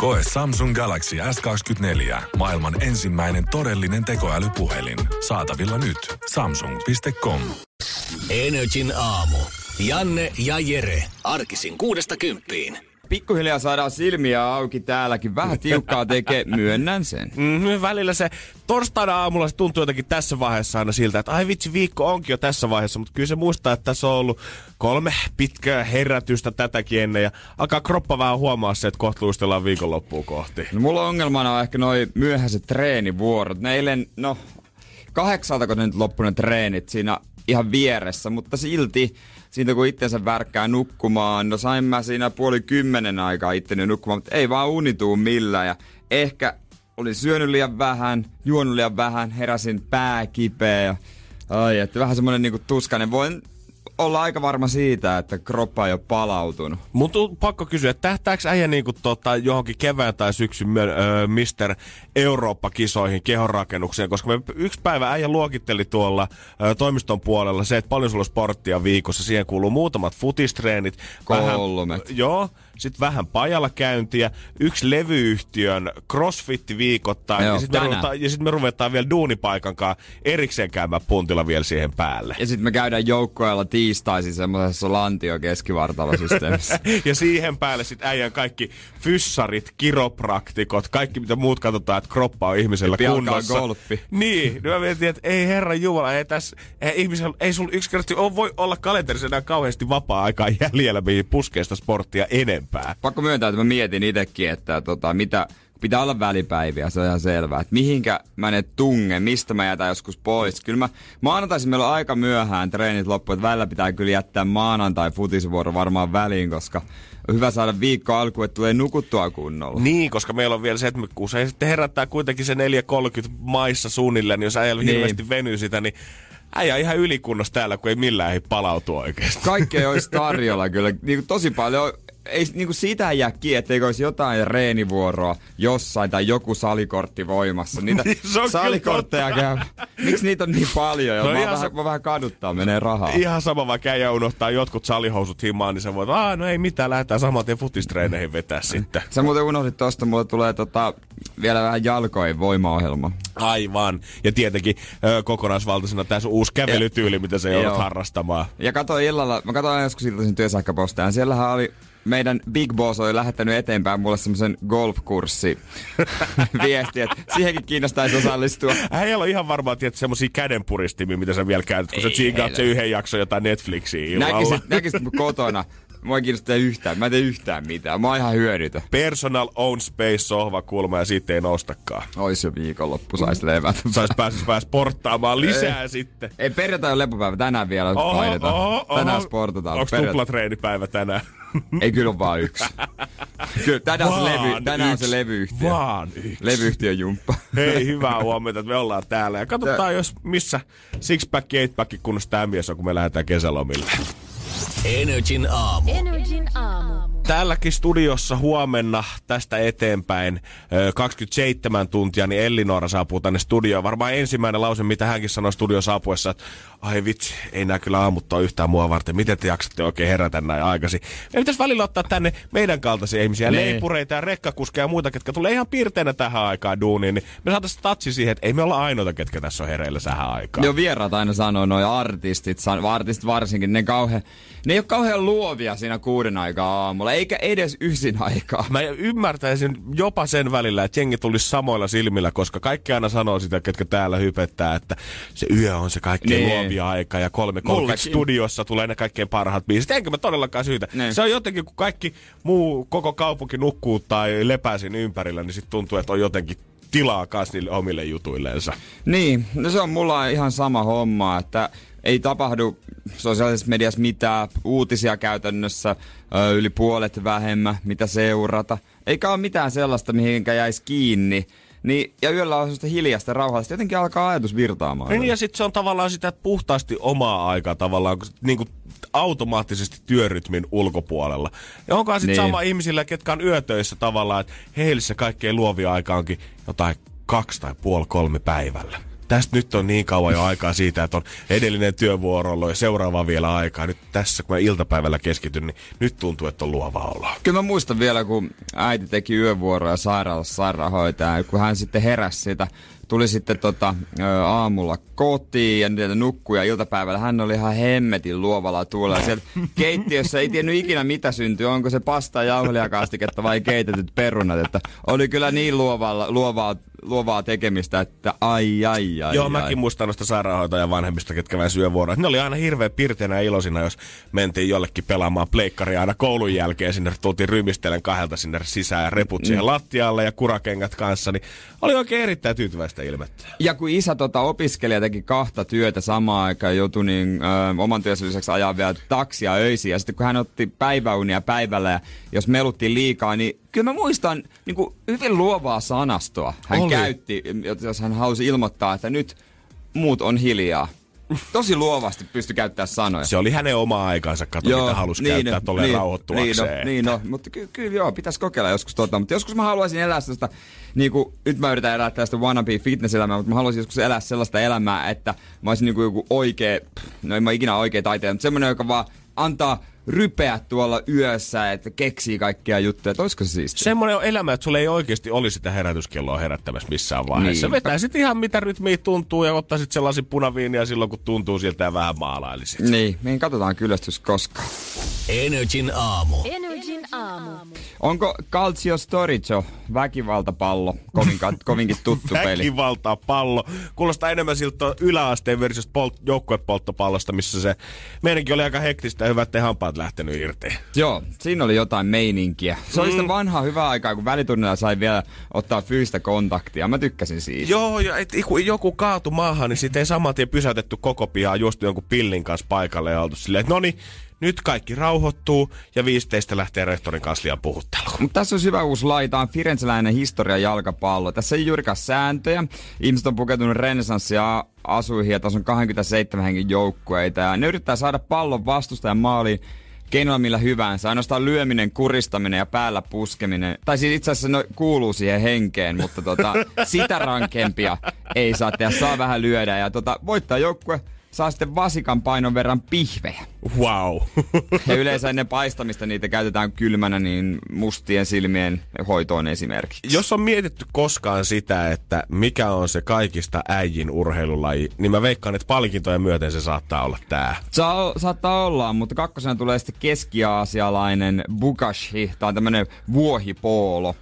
Koe Samsung Galaxy S24. Maailman ensimmäinen todellinen tekoälypuhelin. Saatavilla nyt. Samsung.com. Energin aamu. Janne ja Jere. Arkisin kuudesta kymppiin. Pikkuhiljaa saadaan silmiä auki täälläkin. Vähän tiukkaa tekee, myönnän sen. Mm, välillä se torstaina aamulla se tuntuu jotenkin tässä vaiheessa aina siltä, että ai vitsi viikko onkin jo tässä vaiheessa, mutta kyllä se muistaa, että tässä on ollut kolme pitkää herätystä tätäkin ennen ja alkaa kroppa vähän huomaa se, että kohta luistellaan viikonloppuun kohti. No, mulla ongelmana on ehkä noin myöhäiset treenivuorot. Ne eilen, no kahdeksalta kun ne nyt loppu treenit siinä ihan vieressä, mutta silti siitä kun itsensä värkkää nukkumaan, no sain mä siinä puoli kymmenen aikaa itteni nukkumaan, mutta ei vaan unituu millään ja ehkä olin syönyt liian vähän, juonut liian vähän, heräsin pää kipeä ja ai, että vähän semmonen niinku tuskainen. Voin olla aika varma siitä, että kroppa ei ole palautunut. Mun on pakko kysyä, että tähtääkö äijä niinku tota, johonkin kevään tai syksyn öö, Mister Eurooppa-kisoihin kehonrakennukseen, koska me yksi päivä äijä luokitteli tuolla öö, toimiston puolella se, että paljon sulla on sporttia viikossa. Siihen kuuluu muutamat futistreenit. Kolme. Vähän, joo, sitten vähän pajalla käyntiä, yksi levyyhtiön crossfitti viikoittain, Joo, ja sitten me, sit me ruvetaan vielä duunipaikan kanssa erikseen käymään puntilla vielä siihen päälle. Ja sitten me käydään joukkoilla tiistaisin semmoisessa lantio keskivartalosysteemissä. ja siihen päälle sitten äijän kaikki fyssarit, kiropraktikot, kaikki mitä muut katsotaan, että kroppa on ihmisellä ja kunnossa. golfi. Niin, niin mä mietin, että ei herra Jumala, ei tässä, ei, ihmisellä, ei sulla yksinkertaisesti ole, voi olla kalenterissa enää kauheasti vapaa-aikaa jäljellä, mihin puskee sitä sporttia enemmän enempää. Pakko myöntää, että mä mietin itsekin, että tota, mitä, pitää olla välipäiviä, se on ihan selvää. Että mihinkä mä ne tunge, mistä mä jätän joskus pois. Kyllä mä maanantaisin meillä on aika myöhään treenit loppu, että välillä pitää kyllä jättää maanantai futisvuoro varmaan väliin, koska on hyvä saada viikko alkuun, että tulee nukuttua kunnolla. Niin, koska meillä on vielä se, että kun se sitten herättää kuitenkin se 4.30 maissa suunnilleen, niin jos äijällä niin. hirveästi venyy sitä, niin äijä ihan ylikunnossa täällä, kun ei millään ei palautua oikeasti. Kaikkea olisi tarjolla kyllä. Niin kuin tosi paljon ei niinku sitä jää kiinni, etteikö olisi jotain reenivuoroa jossain tai joku salikortti voimassa. Niitä niin, salikortteja käy. Miksi niitä on niin paljon? No mä, vähän, sa- mä vähän kaduttaa, menee rahaa. Ihan sama, vaikka äijä unohtaa jotkut salihousut himaan, niin sä voit, Aa, no ei mitään, lähdetään saman tien futistreeneihin vetää sitten. Sä muuten unohdit tosta, mulle tulee tota, vielä vähän jalkojen voimaohjelma. Aivan. Ja tietenkin ö, kokonaisvaltaisena tässä uusi kävelytyyli, mitä se joudut harrastamaan. Ja katsoin illalla, mä katsoin joskus iltaisin työsähköpostia, siellähän oli meidän Big Boss oli lähettänyt eteenpäin mulle semmoisen golfkurssi viesti, että siihenkin kiinnostaisi osallistua. Hän on ihan varmaan tietysti semmoisia kädenpuristimia, mitä sä vielä käytät, kun sä tsiinkaat se yhden jakson jotain Netflixiä illalla. Näkisit, näkisit kotona. Mua ei kiinnosta yhtään. Mä en tee yhtään mitään. Mä oon ihan hyödytön. Personal own space sohva kulma ja siitä ei noustakaan. Ois jo viikonloppu, sais levätä. sais pääsis pääs sporttaamaan lisää ei. sitten. Ei perjantai on lepopäivä. Tänään vielä oho, painetaan. Oho, oho. Tänään sportataan. Onks tuplatreenipäivä tänään? Ei kyllä vaan yksi. Kyllä, tänään, vaan se levy, tänään yksi. se levyyhtiö. Vaan yksi. Levyyhtiön jumppa. Hei, hyvää huomenta, että me ollaan täällä. Ja katsotaan, jos missä sixpack, eightpack kunnossa tämä mies on, kun me lähdetään kesälomille. Energin aamu. Energin aamu. Täälläkin studiossa huomenna tästä eteenpäin 27 tuntia, niin Ellinora saapuu tänne studioon. Varmaan ensimmäinen lause, mitä hänkin sanoi studion saapuessa, että ai vitsi, ei nää kyllä aamuttaa yhtään mua varten. Miten te jaksatte oikein herätä näin aikaisin? Me pitäisi välillä ottaa tänne meidän kaltaisia ihmisiä, nee. Niin. leipureita ja rekkakuskeja ja muita, ketkä tulee ihan piirteinä tähän aikaan duuniin. Niin me saataisiin tatsi siihen, että ei me olla ainoita, ketkä tässä on hereillä tähän aikaan. Joo, vieraat aina sanoo, noin artistit, artistit varsinkin, ne, kauhe, ne ei ole kauhean luovia siinä kuuden aikaa aamulla, eikä edes ysin aikaa. Mä ymmärtäisin jopa sen välillä, että jengi tulisi samoilla silmillä, koska kaikki aina sanoo sitä, ketkä täällä hypettää, että se yö on se nee. luovia aika ja kolme studiossa tulee ne kaikkein parhaat biisit. Enkä mä todellakaan syytä. Nee. Se on jotenkin, kun kaikki muu, koko kaupunki nukkuu tai lepää siinä ympärillä, niin sitten tuntuu, että on jotenkin tilaa kanssa niille omille jutuilleensa. Niin, no se on mulla ihan sama homma, että ei tapahdu sosiaalisessa mediassa mitään uutisia käytännössä, yli puolet vähemmän, mitä seurata. Eikä ole mitään sellaista, mihinkä jäisi kiinni Niin, ja yöllä on sellaista hiljasta rauhallista. Jotenkin alkaa ajatus virtaamaan. Niin, ja sitten se on tavallaan sitä puhtaasti omaa aikaa tavallaan, niin kuin automaattisesti työrytmin ulkopuolella. Ja onkaan sitten Niin. sama ihmisillä, ketkä on yötöissä tavallaan, että heille se kaikkein luovia aika onkin jotain kaksi tai puoli kolme päivällä. Tästä nyt on niin kauan jo aikaa siitä, että on edellinen työvuoro ollut ja seuraava vielä aikaa. Nyt tässä, kun mä iltapäivällä keskityn, niin nyt tuntuu, että on luova oloa. Kyllä mä muistan vielä, kun äiti teki yövuoroja sairaalassa sairaanhoitaja, kun hän sitten heräsi siitä, tuli sitten tota, aamulla kotiin ja niitä nukkui ja iltapäivällä hän oli ihan hemmetin luovalla tuulella. Sieltä keittiössä ei tiennyt ikinä mitä syntyy, onko se pasta jauhelijakastiketta vai keitetyt perunat, että oli kyllä niin luovalla, luovaa, luovaa tekemistä, että ai ai ai Joo, ai. mäkin muistan noista sairaanhoitajan vanhemmista, ketkä vähän syövuoroa. Ne oli aina hirveän pirteinä ja iloisina, jos mentiin jollekin pelaamaan pleikkaria aina koulun jälkeen. Sinne tultiin rymistelen kahdelta sinne sisään ja reput siihen lattialle ja kurakengät kanssa. Niin oli oikein erittäin tyytyväistä ilmettä. Ja kun isä tota, opiskelija teki kahta työtä samaan aikaan, joutui niin, ö, oman työnsä lisäksi ajaa vielä taksia öisiin. Ja sitten kun hän otti päiväunia päivällä ja jos meluttiin liikaa, niin kyllä mä muistan niin kuin hyvin luovaa sanastoa. Hän Oli. Käytti, jos hän halusi ilmoittaa, että nyt muut on hiljaa. Tosi luovasti pystyi käyttämään sanoja. Se oli hänen oma aikansa, kato mitä halusi niin, käyttää tolleen niin, rauhoittuakseen. Niin, no, niin no, mutta ky- kyllä joo, pitäisi kokeilla joskus tota. Mutta joskus mä haluaisin elää sellaista, niin kuin, nyt mä yritän elää tästä wannabe fitness-elämää, mutta mä haluaisin joskus elää sellaista elämää, että mä olisin niin kuin joku oikea, no en mä ikinä oikea taiteilija, mutta semmoinen, joka vaan antaa rypeä tuolla yössä, että keksii kaikkia juttuja. Että olisiko se siistiä? Semmoinen on elämä, että sulla ei oikeasti olisi sitä herätyskelloa herättämässä missään vaiheessa. Niin. Niin. Vetäisit ihan mitä rytmiä tuntuu ja ottaisit sellaisen punaviinia silloin, kun tuntuu siltä ja vähän maalailisit. Niin, mihin katsotaan kyllästys koskaan. Energin aamu. Energin aamu. Onko Calcio Storicho väkivaltapallo kovin, kovinkin tuttu peli? Väkivaltaa pallo. Kuulostaa enemmän siltä yläasteen versiosta polt- joukkuepolttopallosta, missä se meidänkin oli aika hektistä ja hyvä, ettei hampaat lähtenyt irti. Joo, siinä oli jotain meininkiä. Se oli sitä vanhaa hyvää aikaa, kun välitunnilla sai vielä ottaa fyysistä kontaktia. Mä tykkäsin siitä. Joo, ja et, kun joku kaatu maahan, niin siitä ei saman tien pysäytetty koko pihaa juostu jonkun pillin kanssa paikalle ja oltu silleen, että no niin, nyt kaikki rauhoittuu ja viisteistä lähtee rehtorin kanssa liian puhutteluun. Mutta tässä on hyvä uusi laita, on Firenzeläinen historia jalkapallo. Tässä ei juurikaan sääntöjä. Ihmiset on pukeutunut renesanssia asuihin ja tässä on 27 hengen joukkueita. Ja ne yrittää saada pallon vastustajan maaliin keinoilla millä hyvänsä. Ainoastaan lyöminen, kuristaminen ja päällä puskeminen. Tai siis itse asiassa ne kuuluu siihen henkeen, mutta tota, sitä rankempia ei saa tehdä. Saa vähän lyödä ja tota, voittaa joukkue saa sitten vasikan painon verran pihvejä. Wow. Ja yleensä ennen paistamista niitä käytetään kylmänä niin mustien silmien hoitoon esimerkiksi. Jos on mietitty koskaan sitä, että mikä on se kaikista äijin urheilulaji, niin mä veikkaan, että palkintoja myöten se saattaa olla tää. Sa- saattaa olla, mutta kakkosena tulee sitten keski-aasialainen bukashi. On tämmönen vuohipoolo.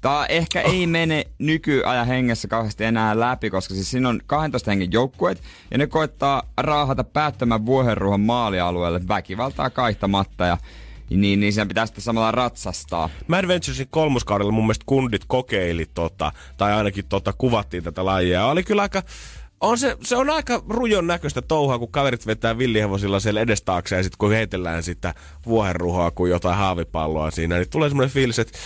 Tämä ehkä ei mene nykyajan hengessä kauheasti enää läpi, koska siis siinä on 12 hengen joukkueet, ja ne koittaa raahata päättömän vuohenruohon maalialueelle väkivaltaa kaihtamatta, ja niin, niin siinä pitää sitten samalla ratsastaa. Mad Venturesin kolmoskaudella mun mielestä kundit kokeili tota, tai ainakin tota, kuvattiin tätä lajia. Oli kyllä aika, on se, se on aika rujon näköistä touhaa, kun kaverit vetää villihevosilla siellä edestaakseen ja sitten kun heitellään sitä vuohenruhoa kuin jotain haavipalloa siinä, niin tulee semmoinen fiilis, että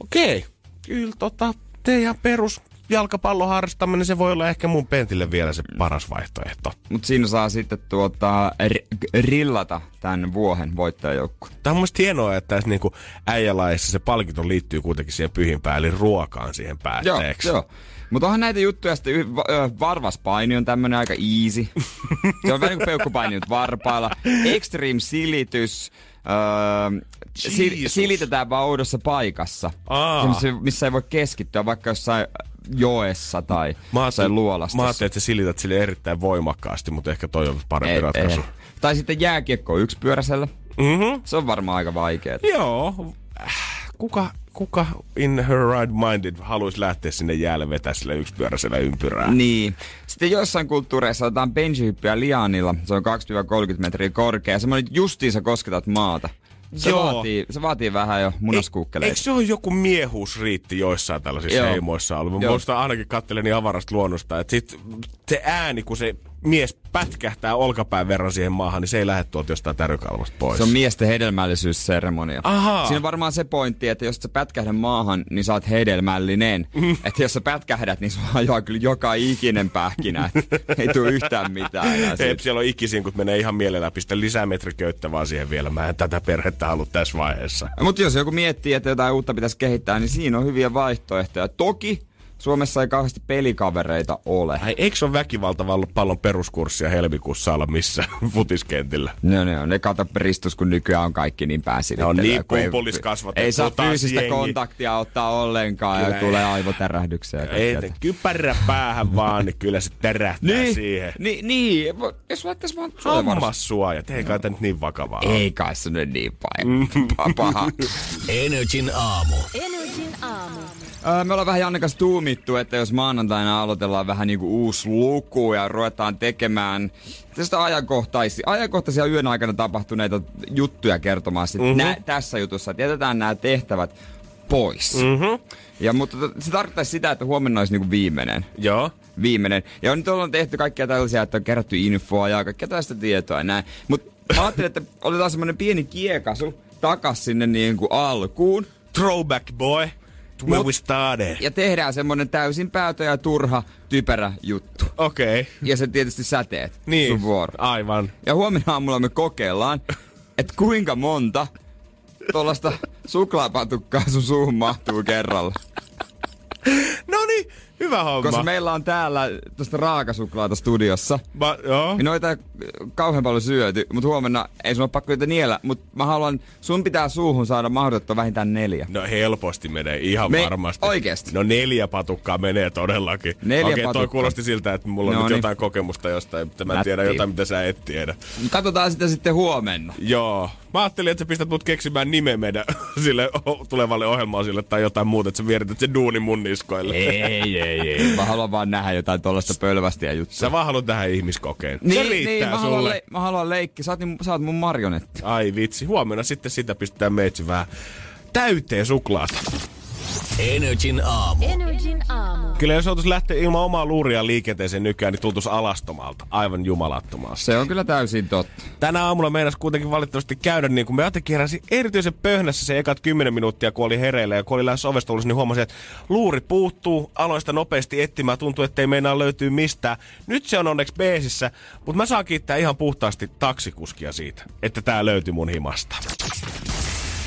okei, kyllä tota, teidän perus jalkapalloharrastaminen, se voi olla ehkä mun pentille vielä se paras vaihtoehto. Mutta siinä saa sitten tuota, r- rillata tämän vuohen voittajajoukkue. Tämä on mun hienoa, että tässä niinku äijälaissa se palkinto liittyy kuitenkin siihen pyhimpään, eli ruokaan siihen Joo, päätteeksi. joo. Mutta onhan näitä juttuja sitten, varvaspaini on tämmönen aika easy. Se on vähän kuin peukkupaini nyt varpailla. Extreme silitys. Öö, sil- silitetään vaan oudossa paikassa. Aa. Missä ei voi keskittyä, vaikka jossain joessa tai Mä jossain ajattelin, luolastossa. mä ajattelin, että sä silität sille erittäin voimakkaasti, mutta ehkä toi on parempi Eh, ratkaisu. eh. Tai sitten jääkiekko yksipyöräisellä. Mm-hmm. Se on varmaan aika vaikeaa. Joo. Äh, Kuka, kuka in her right minded haluaisi lähteä sinne jäälle vetää sille yksipyöräisellä ympyrää? Niin. Sitten joissain kulttuureissa otetaan benchihyppyä lianilla. Se on 20-30 metriä korkea. Semmoinen justiinsa kosketat maata. Se Joo. vaatii, se vaatii vähän jo munaskuukkeleita. Eikö se ole joku miehuusriitti joissain tällaisissa Joo. heimoissa ollut? Mä muistan ainakin katteleni avarasta luonnosta, että sit se ääni, kun se mies pätkähtää olkapään verran siihen maahan, niin se ei lähde tuolta jostain tärykalvosta pois. Se on miesten hedelmällisyysseremonia. Ahaa. Siinä on varmaan se pointti, että jos sä pätkähdä maahan, niin sä oot hedelmällinen. Mm. Että jos sä pätkähdät, niin sulla hajoaa kyllä joka ikinen pähkinä. ei tule yhtään mitään Ei, siellä on ikisin, kun menee ihan mielellään pistä lisää metriköyttä vaan siihen vielä. Mä en tätä perhettä halua tässä vaiheessa. Mutta jos joku miettii, että jotain uutta pitäisi kehittää, niin siinä on hyviä vaihtoehtoja. Toki Suomessa ei kauheasti pelikavereita ole. Ai, eikö se ole väkivaltapallon peruskurssia helmikuussa olla missä futiskentillä? No ne on, ne kato ristus, kun nykyään on kaikki niin pääsilittelyä. Ne on niin kun ei- Ei saa fyysistä jengi. kontaktia ottaa ollenkaan Kyllä ja tulee aivotärähdyksiä. Ei, te kypärä päähän vaan, niin kyllä se tärähtää niin, siihen. Niin, niin, jos laittaisi vaan suojavarustus. Hammassuojat, ei kai nyt niin vakavaa ole. Ei kai se nyt niin paha. paha. Energin aamu. Energin aamu. Öö, Me ollaan vähän Janne kanssa tuumittu, että jos maanantaina aloitellaan vähän niinku uusi luku ja ruvetaan tekemään tästä ajankohtaisia, ajankohtaisia yön aikana tapahtuneita juttuja kertomaan sit mm-hmm. nä, tässä jutussa, että jätetään nämä tehtävät pois. Mm-hmm. Ja, mutta to- se tarkoittaisi sitä, että huomenna olisi niinku viimeinen. Joo. Viimeinen. Ja on nyt ollaan tehty kaikkia tällaisia, että on kerätty infoa ja kaikkea tästä tietoa ja näin. Mutta mä ajattelin, että otetaan semmonen pieni kiekasu takas sinne niinku alkuun. Throwback boy. Where Mut- we started. ja tehdään semmonen täysin päätö ja turha, typerä juttu. Okei. Okay. Ja se tietysti säteet, Niin. sun vuoro. Aivan. Ja huomenna aamulla me kokeillaan, että kuinka monta tuollaista suklaapatukkaa sun suuhun mahtuu kerralla. No niin, hyvä homma. Koska meillä on täällä tuosta raakasuklaata studiossa. Ma, joo. Ja noita ei kauhean paljon syöty, mutta huomenna ei sun ole pakko niitä niellä. Mutta mä haluan, sun pitää suuhun saada mahdottua vähintään neljä. No helposti menee, ihan Me- varmasti. oikeesti? No neljä patukkaa menee todellakin. Neljä Okei, toi patukkaa. kuulosti siltä, että mulla on No nyt niin. jotain kokemusta jostain, mutta mä en tiedä jotain, mitä sä et tiedä. Katsotaan sitä sitten huomenna. Joo. Mä ajattelin, että sä pistät mut keksimään nimeä meidän sille tulevalle ohjelmaosille tai jotain muuta, että sä vierität sen duuni mun niskoille. Ei, ei, ei. Mä haluan vaan nähdä jotain tuollaista pölvästiä juttua. Sä vaan haluat tähän ihmiskokeen. niin, se riittää niin, mä haluan, sulle. le- mä haluan leikki. Sä oot, niin, sä oot mun marionetti. Ai vitsi, huomenna sitten sitä pistetään meitsi vähän täyteen suklaata. Energin aamu. Energin aamu. Kyllä jos joutuisi lähteä ilman omaa luuria liikenteeseen nykyään, niin tultus alastomalta. Aivan jumalattomasti. Se on kyllä täysin totta. Tänä aamulla meinas kuitenkin valitettavasti käydä niin kuin me jotenkin heräsin erityisen pöhnässä se ekat 10 minuuttia, kun oli hereillä ja kun oli lähes ovesta ulos, niin huomasin, että luuri puuttuu, aloin sitä nopeasti etsimään, tuntuu, että ei meinaa löytyy mistään. Nyt se on onneksi beesissä, mutta mä saan kiittää ihan puhtaasti taksikuskia siitä, että tää löytyi mun himasta.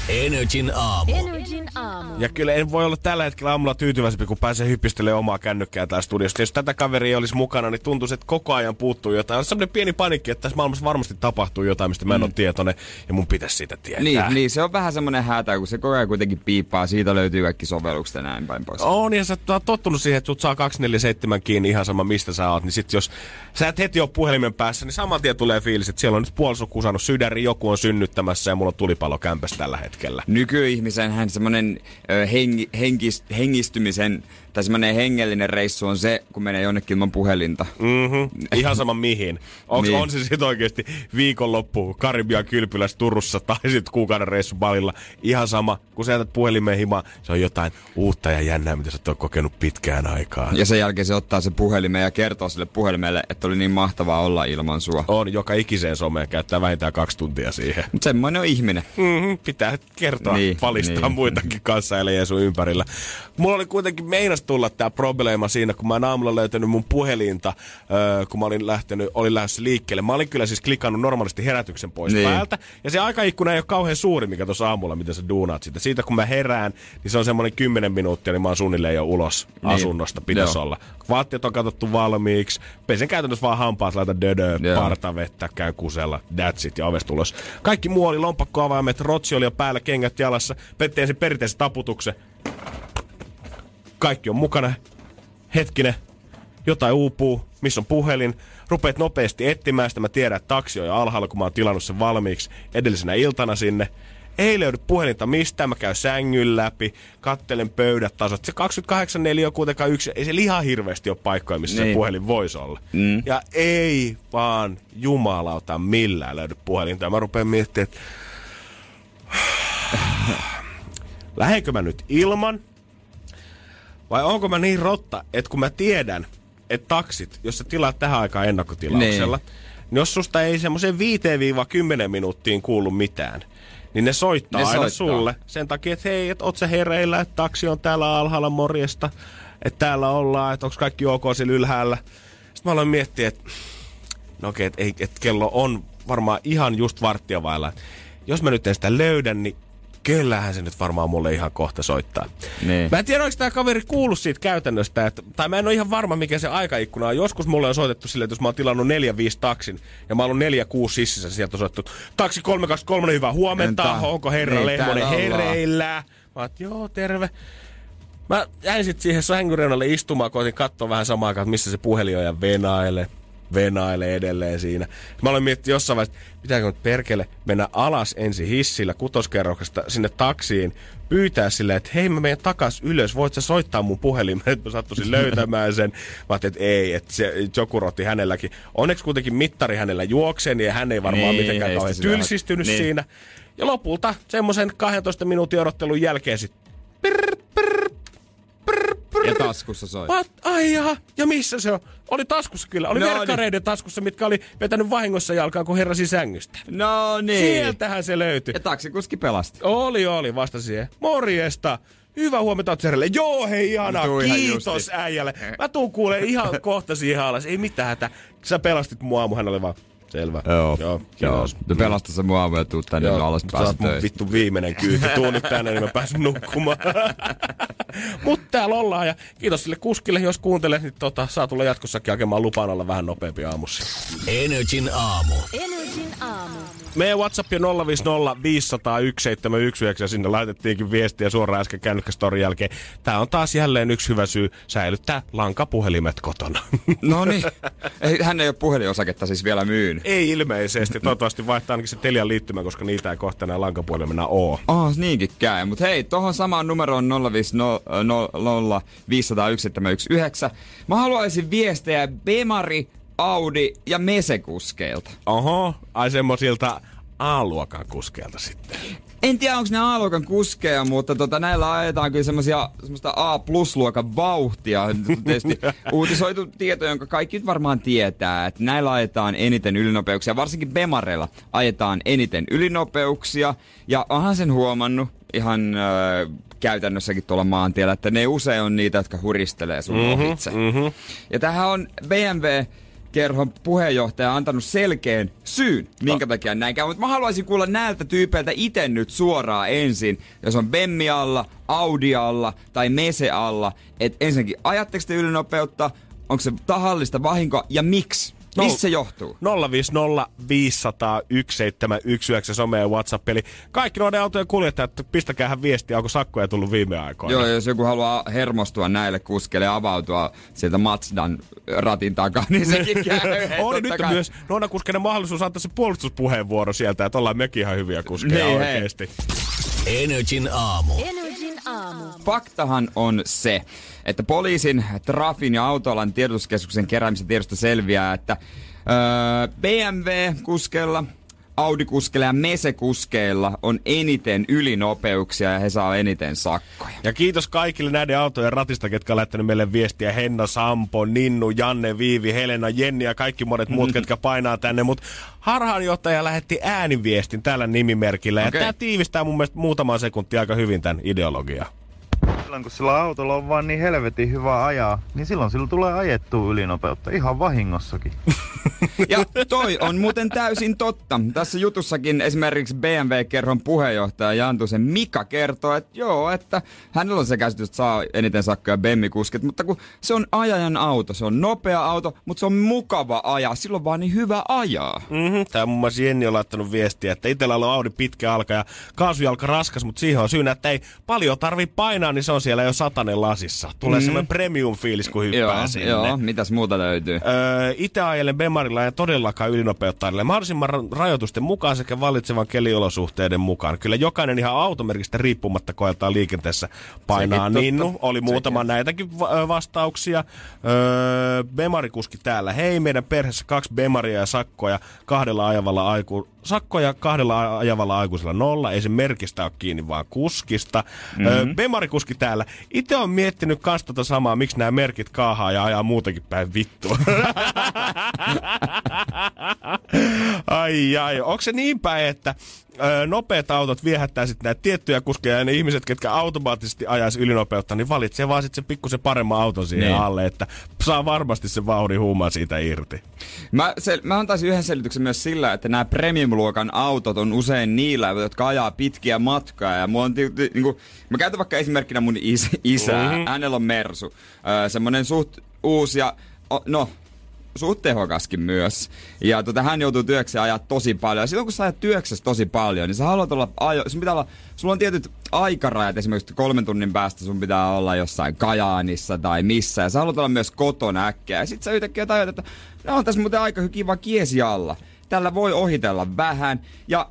Energin aamu. Energin aamu. Ja kyllä en voi olla tällä hetkellä aamulla tyytyväisempi, kun pääsee hypistelemään omaa kännykkää täällä studiosta. Jos tätä kaveria ei olisi mukana, niin tuntuisi, että koko ajan puuttuu jotain. On semmoinen pieni panikki, että tässä maailmassa varmasti tapahtuu jotain, mistä mä en ole tietoinen, ja mun pitäisi siitä tietää. Niin, niin, se on vähän semmonen hätä, kun se koko ajan kuitenkin piippaa. Siitä löytyy kaikki sovellukset ja näin päin pois. On, ja sä oot tottunut siihen, että sut saa 247 kiinni ihan sama mistä sä oot, niin sit jos sä et heti ole puhelimen päässä, niin saman tien tulee fiilis, että siellä on nyt puolisokkuu saanut sydäri, joku on synnyttämässä ja mulla on tulipalo kämpässä tällä hetkellä. Nykyihmisen hän semmonen ö, hengi, henkis, hengistymisen tai semmonen hengellinen reissu on se, kun menee jonnekin ilman puhelinta. Mm-hmm. Ihan sama mihin. Onks, Niin. On se sitten oikeasti viikonloppu Karibian kylpylässä Turussa tai sitten kuukauden reissu Balilla. Ihan sama, kun sä jätät puhelimeen himaan, se on jotain uutta ja jännää, mitä sä ole kokenut pitkään aikaan. Ja sen jälkeen se ottaa se puhelimen ja kertoo sille puhelimelle, että oli niin mahtavaa olla ilman sua. On joka ikiseen someen käyttää vähintään kaksi tuntia siihen. Mut semmoinen on ihminen. Mm-hmm, pitää kertoa, niin, valistaa niin. muitakin kanssa eli sun ympärillä. Mulla oli kuitenkin meinas tulla tää probleema siinä, kun mä en aamulla löytänyt mun puhelinta, öö, kun mä olin lähtenyt, olin lähdössä liikkeelle. Mä olin kyllä siis klikannut normaalisti herätyksen pois niin. Päältä. Ja se aikaikkuna ei ole kauhean suuri, mikä tuossa aamulla, mitä sä duunaat sitä. Siitä kun mä herään, niin se on semmoinen 10 minuuttia, niin mä oon suunnilleen jo ulos niin. Asunnosta, pitäisi Joo. olla. Vaatteet on katsottu valmiiksi. Pesen käytännössä vaan hampaat, laita dödö, Joo. partavettä, käy kusella, that's it, ja ovesta ulos. Kaikki muu oli lompakkoavaimet, rotsi oli jo päällä, kengät jalassa, Pette ensin perinteisen taputuksen. Kaikki on mukana. Hetkinen, jotain uupuu, missä on puhelin. Rupeat nopeasti etsimään sitä, mä tiedän, että taksi on jo alhaalla, kun mä oon tilannut sen valmiiksi edellisenä iltana sinne. Ei löydy puhelinta mistään, mä käyn sängyn läpi, kattelen pöydät tasot. Se 28 on kuitenkaan yksi, ei se liha hirveästi ole paikkoja, missä niin. se puhelin voisi olla. Mm. Ja ei vaan jumalauta millään löydy puhelinta. Mä rupean miettimään, että lähdenkö mä nyt ilman? Vai onko mä niin rotta, että kun mä tiedän, että taksit, jos sä tilaat tähän aikaan ennakkotilauksella, niin, niin jos susta ei semmoiseen 5-10 minuuttiin kuulu mitään, niin ne soittaa Ne aina soittaa. sulle sen takia, että hei, että oot sä hereillä, että taksi on täällä alhaalla morjesta, että täällä ollaan, että onko kaikki ok siellä ylhäällä. Sitten mä aloin miettiä, että no okei, että et kello on varmaan ihan just varttia vailla. Jos mä nyt en sitä löydän, niin kyllähän se nyt varmaan mulle ihan kohta soittaa. Niin. Mä en tiedä, onko tämä kaveri kuullut siitä käytännöstä, että, tai mä en ole ihan varma, mikä se aikaikkuna on. Joskus mulle on soitettu silleen, että jos mä oon tilannut 4-5 taksin, ja mä oon ollut 4-6 sississä, sieltä on soittu, taksi 323, hyvää huomenta, Entä? onko herra Niin, Lehmonen hereillä? Mä oon, joo, terve. Mä jäin sitten siihen sängyreunalle istumaan, koitin katsoa vähän aikaan, että missä se puhelin on ja venaile, venaile edelleen siinä. Mä aloin miettiä jossain vaiheessa, pitääkö nyt perkele mennä alas ensin hissillä kutoskerroksesta sinne taksiin, pyytää silleen, että hei mä menen takas ylös, voit sä soittaa mun puhelimeen, että mä sattuisin löytämään sen. Mä ajattelin, että ei, että se joku rotti hänelläkin. Onneksi kuitenkin mittari hänellä juoksee, niin hän ei varmaan Niin, mitenkään kauhean tylsistynyt niin. siinä. Ja lopulta semmoisen 12 minuutin odottelun jälkeen sitten Ja taskussa soi. What? Ai jaha, ja missä se on? Oli taskussa kyllä. Oli No no, niin. verkkareiden taskussa, mitkä oli vetänyt vahingossa jalkaan, kun heräsi sängystä. No niin. Sieltähän se löytyi. Ja taksikuski pelasti. Oli, oli, vasta siihen. Morjesta. Hyvää huomenta Otserelle. Joo, hei, ihana. Tuu ihan Kiitos justi. äijälle. Mä tuun kuulee ihan kohta siihen alas. Ei mitään hätä. Sä pelastit mua aamu. Hän oli vaan, selvä. Joo. Joo, Joo. kiitos. No pelasta se mua aamu ja tuu tänne Joo, alas päästä oot mun töistä. vittu viimeinen kyyti. Tuu nyt tänne, niin mä pääsen nukkumaan. Mut täällä ollaan ja kiitos sille kuskille, jos kuuntelet, niin tota, saa tulla jatkossakin hakemaan lupaan olla vähän nopeampi aamussa. Energin aamu. Energin aamu. Meidän WhatsApp on 050 500 1719 ja sinne laitettiinkin viestiä suoraan äsken kännykkästorin jälkeen. Tää on taas jälleen yksi hyvä syy säilyttää lankapuhelimet kotona. No niin. Hän ei ole puhelinosaketta siis vielä myynyt. ei ilmeisesti. Toivottavasti vaihtaa ainakin se Telian liittymä, koska niitä ei kohta enää lankapuhelimena oo. Oh, niinkin käy. Mutta hei, tohon samaan numeroon 050 501 Mä haluaisin viestejä Bemari, Audi ja Mesekuskeilta. Oho, ai semmosilta A-luokan kuskeelta sitten. En tiedä, onko ne A-luokan kuskeja, mutta tota, näillä ajetaan kyllä semmosia, semmoista A-plus-luokan vauhtia. Tietysti uutisoitu tieto, jonka kaikki nyt varmaan tietää, että näillä ajetaan eniten ylinopeuksia. Varsinkin Bemareilla ajetaan eniten ylinopeuksia. Ja onhan sen huomannut ihan äh, käytännössäkin tuolla maantiellä, että ne usein on niitä, jotka huristelee sun mm-hmm, ohitse. Mm-hmm. Ja tähän on BMW kerhon puheenjohtaja antanut selkeän syyn, minkä takia näin käy. Mutta mä haluaisin kuulla näiltä tyypeiltä itse nyt suoraan ensin, jos on Bemmi alla, Audi alla tai Mese alla, että ensinnäkin ajatteko te ylinopeutta, onko se tahallista vahinkoa ja miksi? No. Mistä se johtuu? 050 500 1719 some ja WhatsApp. Eli kaikki noiden autojen kuljettajat, pistäkäähän viestiä, onko sakkoja tullut viime aikoina. Joo, jos joku haluaa hermostua näille kuskeille ja avautua sieltä Mazdan ratin takaa, niin sekin käy. Oli Totta nyt kai. myös Nonna Kuskenen mahdollisuus antaa se puolustuspuheenvuoro sieltä, että ollaan mekin ihan hyviä kuskeja Niin, hei. oikeesti. Energin aamu. Energin aamu. Faktahan on se, että poliisin, Trafin ja autoalan tiedotuskeskuksen keräämisen tiedosta selviää, että öö, BMW-kuskeilla, Audi-kuskeilla ja Mese-kuskeilla on eniten ylinopeuksia ja he saa eniten sakkoja. Ja kiitos kaikille näiden autojen ratista, ketkä on lähtenyt meille viestiä. Henna, Sampo, Ninnu, Janne, Viivi, Helena, Jenni ja kaikki monet muut, ketkä painaa tänne. Mutta harhaanjohtaja lähetti ääniviestin tällä nimimerkillä. Ja Okei. tämä tiivistää mun mielestä muutaman sekuntia aika hyvin tämän ideologiaa. Silloin kun sillä autolla on vaan niin helvetin hyvä ajaa, niin silloin sillä tulee ajettua ylinopeutta ihan vahingossakin. Ja toi on muuten täysin totta. Tässä jutussakin esimerkiksi BMW-kerhon puheenjohtaja Jantusen Mika kertoo, että joo, että hänellä on se käsitys, että saa eniten sakkoja Bemmikuskit, mutta kun se on ajajan auto, se on nopea auto, mutta se on mukava ajaa, silloin vaan niin hyvä ajaa. Mm-hmm. Tämä muun muassa Jenni on laittanut viestiä, että itsellä on Audi pitkä alka ja kaasujalka raskas, mutta siihen on syynä, että ei paljon tarvi painaa, niin se on siellä jo satanen lasissa. Tulee mm-hmm. semmoinen premium-fiilis, kun hyppää Joo, sinne. joo, mitäs muuta löytyy? Öö, itse ajelen Bemarilla ja todellakaan ylinopeutta. Mahdollisimman ra- rajoitusten mukaan sekä vallitsevan keliolosuhteiden mukaan. Kyllä jokainen ihan automerkistä riippumatta koeltaan liikenteessä painaa Sekin ninnu. Oli muutama näitäkin va- vastauksia. Öö, Bemarikuski täällä. Hei, meidän perheessä kaksi Bemaria ja sakkoja kahdella ajavalla aiku... Sakkoja kahdella ajavalla aikuisella nolla. Ei se merkistä ole kiinni, vaan kuskista. Mm-hmm. Bemarikuski täällä. täällä. Itse on miettinyt kans tota samaa, miksi nämä merkit kaahaa ja ajaa muutenkin päin vittua. ai ai, onko se niin päin, että ö, nopeat autot viehättää sitten näitä tiettyjä kuskeja ja ne ihmiset, ketkä automaattisesti ajaisi ylinopeutta, niin valitsee vaan sitten se pikkusen paremman auton siihen Niin. alle, että saa varmasti sen vauhdin huumaa siitä irti. Mä, se, mä antaisin yhden selityksen myös sillä, että nämä premium-luokan autot on usein niillä, jotka ajaa pitkiä matkaa. Ja mulla on, ti, ti, niinku, mä käytän vaikka esimerkkinä mun is, isää. Mhm. Mm-hmm. Hänellä on Mersu. Öö, semmonen suht uusi ja, o, no, suht tehokaskin myös. Ja tota, hän joutuu työkseen ajaa tosi paljon. Ja silloin kun sä ajat työksessä tosi paljon, niin sä haluat olla ajo, sun pitää olla, sulla on tietyt aikarajat, esimerkiksi kolmen tunnin päästä sun pitää olla jossain Kajaanissa tai missä. Ja sä haluat olla myös kotona äkkiä. Ja sit sä yhtäkkiä tajut, että no on tässä muuten aika kiva kiesi alla. Tällä voi ohitella vähän. Ja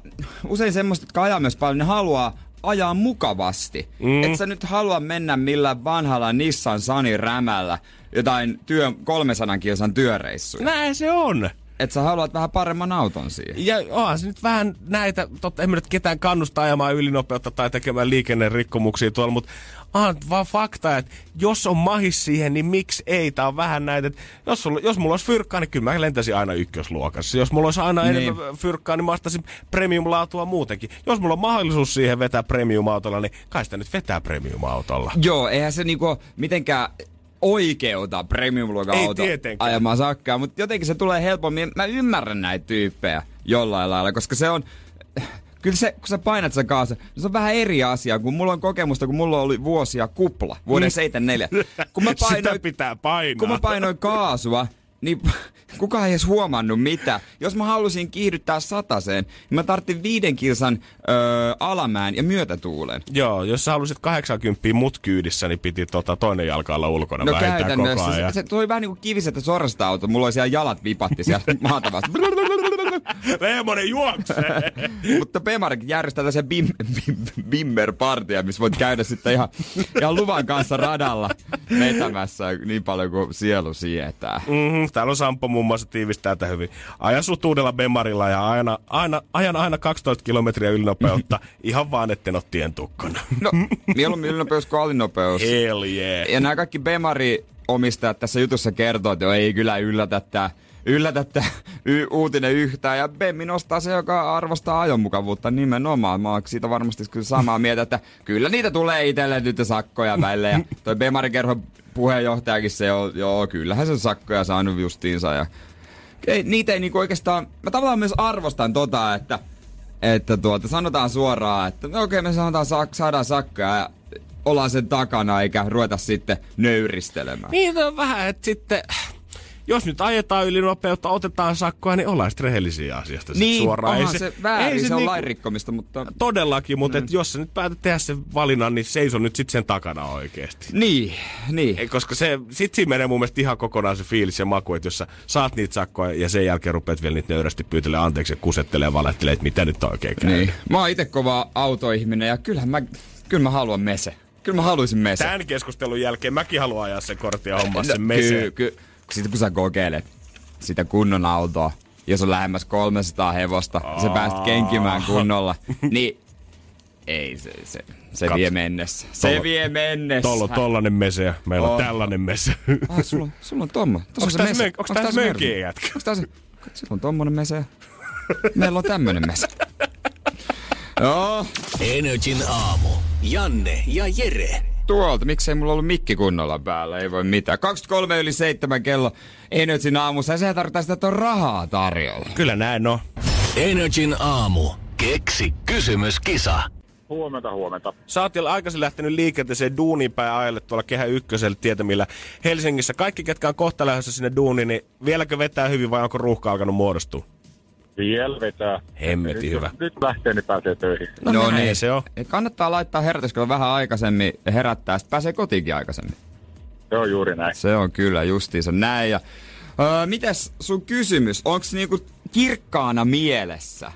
usein semmoista, jotka ajaa myös paljon, ne haluaa ajaa mukavasti. Mm. Et sä nyt halua mennä millään vanhalla Nissan Sunny rämällä jotain työ, 300 kilsan työreissuja. Näin se on. Et sä haluat vähän paremman auton siihen. Ja onhan se nyt vähän näitä, totta emme nyt ketään kannusta ajamaan ylinopeutta tai tekemään liikennerikkomuksia tuolla, mutta onhan vaan fakta, että jos on mahis siihen, niin miksi ei? Tää on vähän näitä, että jos, sulla, jos mulla olisi fyrkkaa, niin kyllä mä lentäisin aina ykkösluokassa. Jos mulla olisi aina Niin. enemmän fyrkkaa, niin mä ostaisin premium-laatua muutenkin. Jos mulla on mahdollisuus siihen vetää premium-autolla, niin kai sitä nyt vetää premium-autolla. Joo, eihän se niinku mitenkään oikeuta premium-luokan Ei auto ajamaan sakkaa, mutta jotenkin se tulee helpommin. Mä ymmärrän näitä tyyppejä jollain lailla, koska se on... Kyllä se, kun sä painat sen kaasa, niin se on vähän eri asia, kun mulla on kokemusta, kun mulla oli vuosia kupla, vuoden 74. Kun mä Sitä painoin, pitää painaa. kun mä painoin kaasua, niin kukaan ei edes huomannut mitä. Jos mä halusin kiihdyttää sataseen, niin mä tarvitsin viiden kilsan öö, alamään ja myötätuulen. Joo, jos sä halusit 80 mut kyydissä, niin piti tota toinen jalka olla ulkona No vähintään koko ajan. se, se tuli vähän niin kuin kivisestä sorasta auto. Mulla oli siellä jalat vipatti siellä maatavasta. Leemonen juoksee! Mutta Pemarikin järjestää tässä bim, bim, bimmer-partia, missä voit käydä sitten ihan, ihan luvan kanssa radalla vetämässä niin paljon kuin sielu sietää. Mm-hmm, täällä on Sampo muun muassa tiivistää tätä hyvin. Ajan sut uudella Bemarilla ja aina, aina, ajan aina 12 kilometriä ylinopeutta, ihan vaan etten ole tien tukkana. No, mieluummin ylinopeus kuin alinopeus. Hell yeah. Ja nämä kaikki Bemari-omistajat tässä jutussa kertoo, että ei kyllä yllätä tää, yllätä tää y- uutinen yhtään. Ja Bemmi nostaa se, joka arvostaa ajonmukavuutta nimenomaan. Mä oon siitä varmasti samaa mieltä, että kyllä niitä tulee itselle nyt sakkoja välillä. Ja toi Bemari-kerhon puheenjohtajakin se on, joo, kyllähän se sakkoja saanut justiinsa. Ja ei, niitä ei niinku oikeastaan, mä tavallaan myös arvostan tota, että, että tuota, sanotaan suoraan, että no okei me sanotaan, sa- saadaan sakkoja ja ollaan sen takana eikä ruveta sitten nöyristelemään. Niin on vähän, että sitten... Jos nyt ajetaan ylinopeutta, otetaan sakkoa, niin ollaan sitten rehellisiä asiasta Niin, suoraan. onhan se, väärin, se, on niinku- lain rikkomista, mutta... Todellakin, mutta mm. et jos sä nyt päätät tehdä sen valinnan, niin seiso nyt sitten sen takana oikeesti. Niin, niin. Ei, koska se, sit siinä menee mun mielestä ihan kokonaan se fiilis ja maku, että jos sä saat niitä sakkoja ja sen jälkeen rupeat vielä niitä nöyrästi pyytelee anteeksi ja kusettelee ja valehtelee, että mitä nyt oikein käy. niin. Mä oon itse kova autoihminen ja kyllähän mä, kyllä mä haluan mese. Kyllä mä haluaisin mese. Tämän keskustelun jälkeen mäkin haluan ajaa sen kortin ja hommaa sen No, mese. Ky, ky, sitten kun sä kokeilet sitä kunnon autoa, jos on lähemmäs 300 hevosta, ja sä pääst kenkimään kunnolla, niin ei se, se, se Kat- vie mennessä. Se Tollo- vie mennessä. Tuolla on tollanen mese ja meillä on, On. tällainen mese. Ah, sulla, sulla on tommo. Mese. se mö- onks se mönkien mersu? jätkä? Onks? Sillä on tommonen mese. Meillä on tämmönen mese. Joo, Energin aamu. Janne ja Jere. Tuolta. Miksei mulla ollut mikki kunnolla päällä? Ei voi mitään. 23 yli 7 kello Energin aamussa. Ja sehän tarkoittaa sitä, että on rahaa tarjolla. Kyllä näin on. Energin aamu. Keksi kysymyskisa. Huomenta, huomenta. Sä oot jo aikaisin lähtenyt liikenteeseen duuniin päin ajalle tuolla Kehä Ykkösellä tietämillä Helsingissä. Kaikki, ketkä on kohta lähdössä sinne duuniin, niin vieläkö vetää hyvin vai onko ruuhka alkanut muodostua? Vielä vetää. Hemmetin Nyt- hyvä. Nyt lähtee, niin pääsee töihin. No näin se on. Kannattaa laittaa herätyskello vähän aikaisemmin ja herättää, sitten pääsee kotiinkin aikaisemmin. Se on juuri näin. Se on kyllä justiinsa näin. Ja, öö, mitäs sun kysymys? Onko niinku kirkkaana mielessä?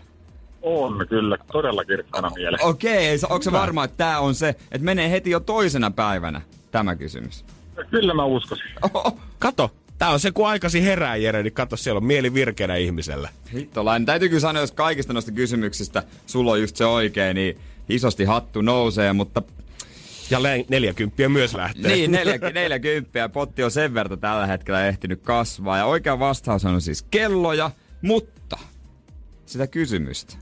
On kyllä, todella kirkkana mielessä. Okei, okay, onko se varma, että tämä on se, että menee heti jo toisena päivänä tämä kysymys? Kyllä mä uskoisin. Oho, Kato, tää on se kun aikasi herää Jere, niin kato siellä on mieli virkeänä ihmisellä. hittolainen. Täytyy kyllä sanoa, jos kaikista noista kysymyksistä sulla on just se oikein, niin isosti hattu nousee, mutta Ja le- 40 myös lähtee. Niin, neljä, 40 potti on sen verran tällä hetkellä ehtinyt kasvaa. Ja oikea vastaus on siis kelloja, mutta sitä kysymystä,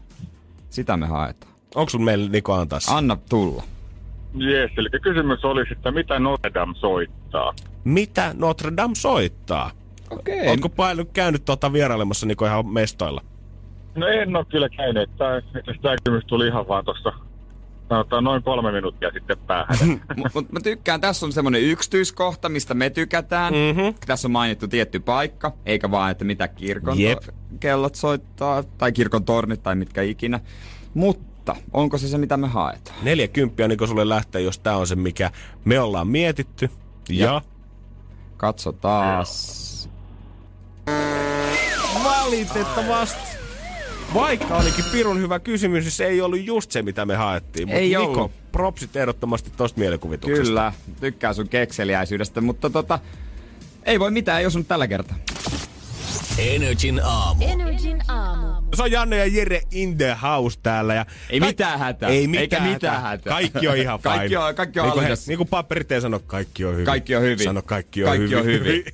sitä me haetaan. Onko sun meillä Niko antaa se? Anna tulla. Jees, eli kysymys olisi, että mitä Notre Dame soittaa? Mitä Notre Dame soittaa? Okei. Ootko paljon käynyt tuota vierailemassa Niko ihan mestoilla? No en ole kyllä käynyt. Tämä, tämä kysymys tuli ihan vaan tuossa sanotaan noin kolme minuuttia sitten päähän. Mutta mut mä tykkään, tässä on semmonen yksityiskohta, mistä me tykätään. Mhm. Tässä on mainittu tietty paikka, eikä vaan, että mitä kirkon Jep. to- kellot soittaa, tai kirkon tornit, tai mitkä ikinä. Mutta onko se se, mitä me haetaan? 40 Niko sulle lähtee, jos tää on se, mikä me ollaan mietitty. Ja, Ja. Katsotaas. valitettavasti. Vaikka olikin pirun hyvä kysymys, niin se ei ollut just se, mitä me haettiin. Mut Ei Niko, ollut. propsit ehdottomasti tosta mielikuvituksesta. Kyllä, tykkään sun kekseliäisyydestä, mutta tota, ei voi mitään, ei osunut tällä kertaa. Energin aamu. Energin aamu. Se on Janne ja Jere in the house täällä. Ja Ei mitään hätää. Ei Eikä mitään, mitään hätää. hätää. Kaikki on ihan fine. Kaikki on- kaikki on niin kuin, he, niin kuin paperit ei sano, kaikki on hyvin. Kaikki on hyvin. Sano, kaikki on Kaikki hyvin. on hyvin.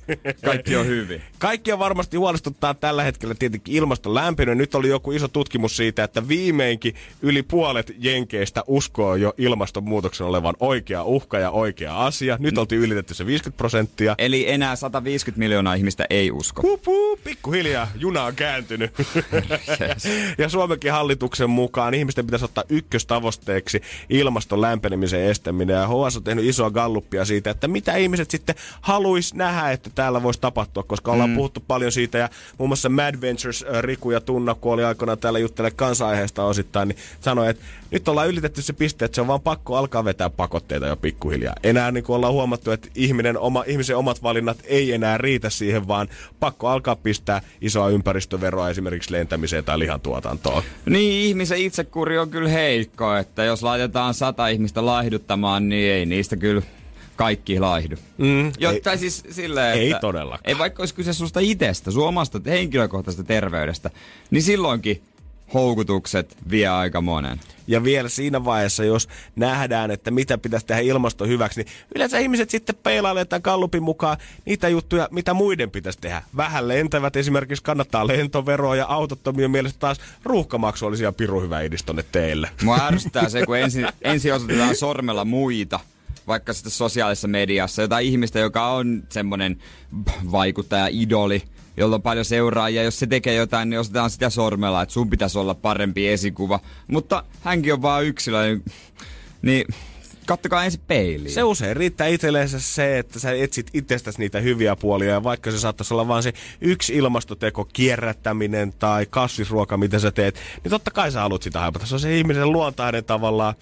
Kaikki on hyvin. Kaikkia varmasti huolestuttaa tällä hetkellä tietenkin ilmaston lämpeneminen. Nyt oli joku iso tutkimus siitä, että viimeinkin yli puolet jenkeistä uskoo jo ilmastonmuutoksen olevan oikea uhka ja oikea asia. Nyt oltiin ylitetty se 50 prosenttia. Eli enää 150 miljoonaa ihmistä ei usko. Hupu, pikkuhiljaa juna on kääntynyt. ja Suomenkin hallituksen mukaan ihmisten pitäisi ottaa ykköstavoitteeksi ilmaston lämpenemisen estäminen. Ja HS on tehnyt isoa galluppia siitä, että mitä ihmiset sitten haluais nähdä, että täällä voisi tapahtua, koska ollaan mm. puhuttu paljon siitä. Ja muun muassa Mad Ventures äh, Riku ja Tunna, kun oli aikoinaan täällä juttele kansa-aiheesta osittain, niin sanoi, että nyt ollaan ylitetty se piste, että se on vaan pakko alkaa vetää pakotteita jo pikkuhiljaa. Enää niin kuin ollaan huomattu, että ihminen, oma, ihmisen omat valinnat ei enää riitä siihen, vaan pakko alkaa pistää isoa ympäristöveroa esimerkiksi lentämiseen tai lihantuotantoon. Niin, ihmisen itsekuri on kyllä heikko, että jos laitetaan sata ihmistä laihduttamaan, niin ei niistä kyllä kaikki laihdu. Mm, Jo, ei- tai siis silleen, ei että todellakaan. Ei vaikka olisi kyse susta itsestä, sun omasta henkilökohtaisesta terveydestä, niin silloinkin houkutukset vie aika monen. Ja vielä siinä vaiheessa, jos nähdään, että mitä pitäisi tehdä ilmaston hyväksi, niin yleensä ihmiset sitten peilailee tämän kallupin mukaan niitä juttuja, mitä muiden pitäisi tehdä. Vähän lentävät esimerkiksi kannattaa lentoveroa ja autottomien mielestä taas ruuhkamaksu olisi ihan pirun hyvä idis tonne teille. Mua ärsyttää se, kun ensin, ensin osoitetaan sormella muita, vaikka sitten sosiaalisessa mediassa, jotain ihmistä, joka on semmoinen vaikuttaja, idoli, jolla on paljon seuraajia. Jos se tekee jotain, niin osoitetaan sitä sormella, että sun pitäisi olla parempi esikuva. Mutta hänkin on vaan yksilö, niin kattokaa ensin peiliin. Se usein riittää itselleensä se, että sä etsit itsestäsi niitä hyviä puolia, ja vaikka se saattaisi olla vaan se yksi ilmastoteko, kierrättäminen tai kasvisruoka, mitä sä teet, niin totta kai sä haluat sitä haipata. Se on se ihmisen luontainen tavallaan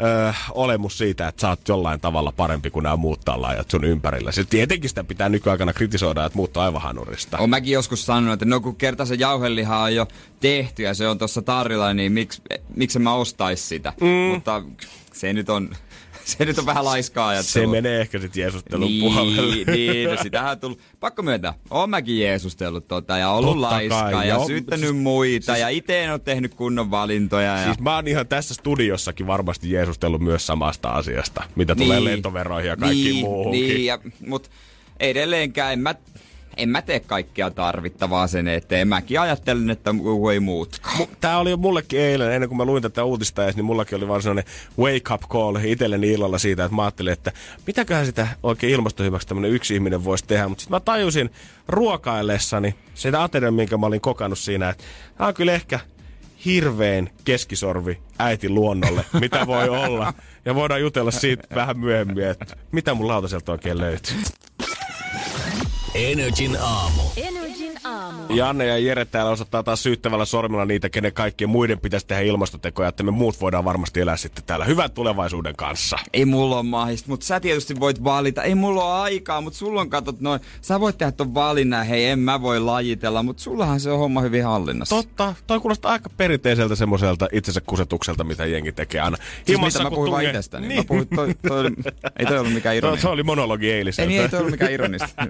öö, olemus siitä, että sä oot jollain tavalla parempi kuin nämä muut tallaajat sun ympärillä. Se tietenkin sitä pitää nykyaikana kritisoida, että muut on aivan hanurista. Olen mäkin joskus sanonut, että no kun kerta se jauheliha on jo tehty ja se on tuossa tarjolla, niin miksi, miksi mä ostais sitä? Mm. Mutta se nyt on, se nyt on vähän laiskaa ajattelua. Se menee ehkä sitten Jeesustelun niin, puolelle. niin, no sitähän on tullut. Pakko myöntää, oon mäkin jeesustellut tota ja ollut Totta kai, laiskaa ja joo. syyttänyt Siis- muita siis- ja itse en ole tehnyt kunnon valintoja. Ja... Siis mä oon ihan tässä studiossakin varmasti jeesustellut myös samasta asiasta, mitä tulee lentoveroihin ja kaikkiin niin, muuhunkin. Niin, ja, mut edelleenkään en mä, en mä tee kaikkea tarvittavaa sen eteen. Mäkin ajattelen, että ei muutkaan. Tämä oli mullekin eilen, ennen kuin mä luin tätä uutista edes, niin mullakin oli vaan sellainen wake up call itselleni illalla siitä, että mä ajattelin, että mitäköhän sitä oikein ilmastohyväksi tämmöinen yksi ihminen voisi tehdä. Mutta sitten mä tajusin ruokaillessani sitä aterian, minkä mä olin kokannut siinä, että tämä on kyllä ehkä hirveän keskisorvi äiti luonnolle, mitä voi olla. Ja voidaan jutella siitä vähän myöhemmin, että mitä mun lautaselta oikein löytyy. Energin aamu. Aamu. Janne ja Jere täällä osoittaa taas syyttävällä sormella niitä, kenen kaikkien muiden pitäisi tehdä ilmastotekoja, että me muut voidaan varmasti elää sitten täällä hyvän tulevaisuuden kanssa. Ei mulla ole mahista, mutta sä tietysti voit valita. Ei mulla ole aikaa, mutta sulla on katot noin. Sä voit tehdä ton valinnan, hei en mä voi lajitella, mutta sullahan se on homma hyvin hallinnassa. Totta, toi kuulostaa aika perinteiseltä semmoiselta itsensä kusetukselta, mitä jengi tekee aina. Siis Himassa, mitä mä puhuin vaan tunge- itsestäni. Niin. Mä puhuin, toi, toi oli, ei toi ollut mikään ironista. se oli monologi eiliseltä. Ei niin, ei toi ollut mikään ironista.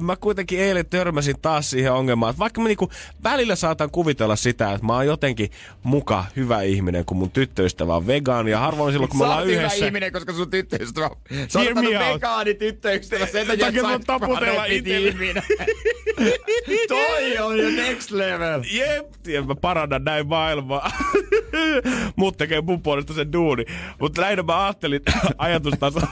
Mä kuitenkin eilen törmäsin taas siihen ongelmaan, että vaikka mä niinku välillä saatan kuvitella sitä, että mä oon jotenkin muka hyvä ihminen, kun mun tyttöystävä on vegaani ja harvoin silloin, kun me ollaan oot hyvä yhdessä. ihminen, koska sun tyttöystävä... Me out. vegaani tyttöystävä sen takia, että sä taputella ihminen. Toi on jo next level. Jep, ja mä parannan näin maailmaa. Mut tekee mun puolesta sen duuni. Mutta lähinnä mä ajattelin ajatustasolla,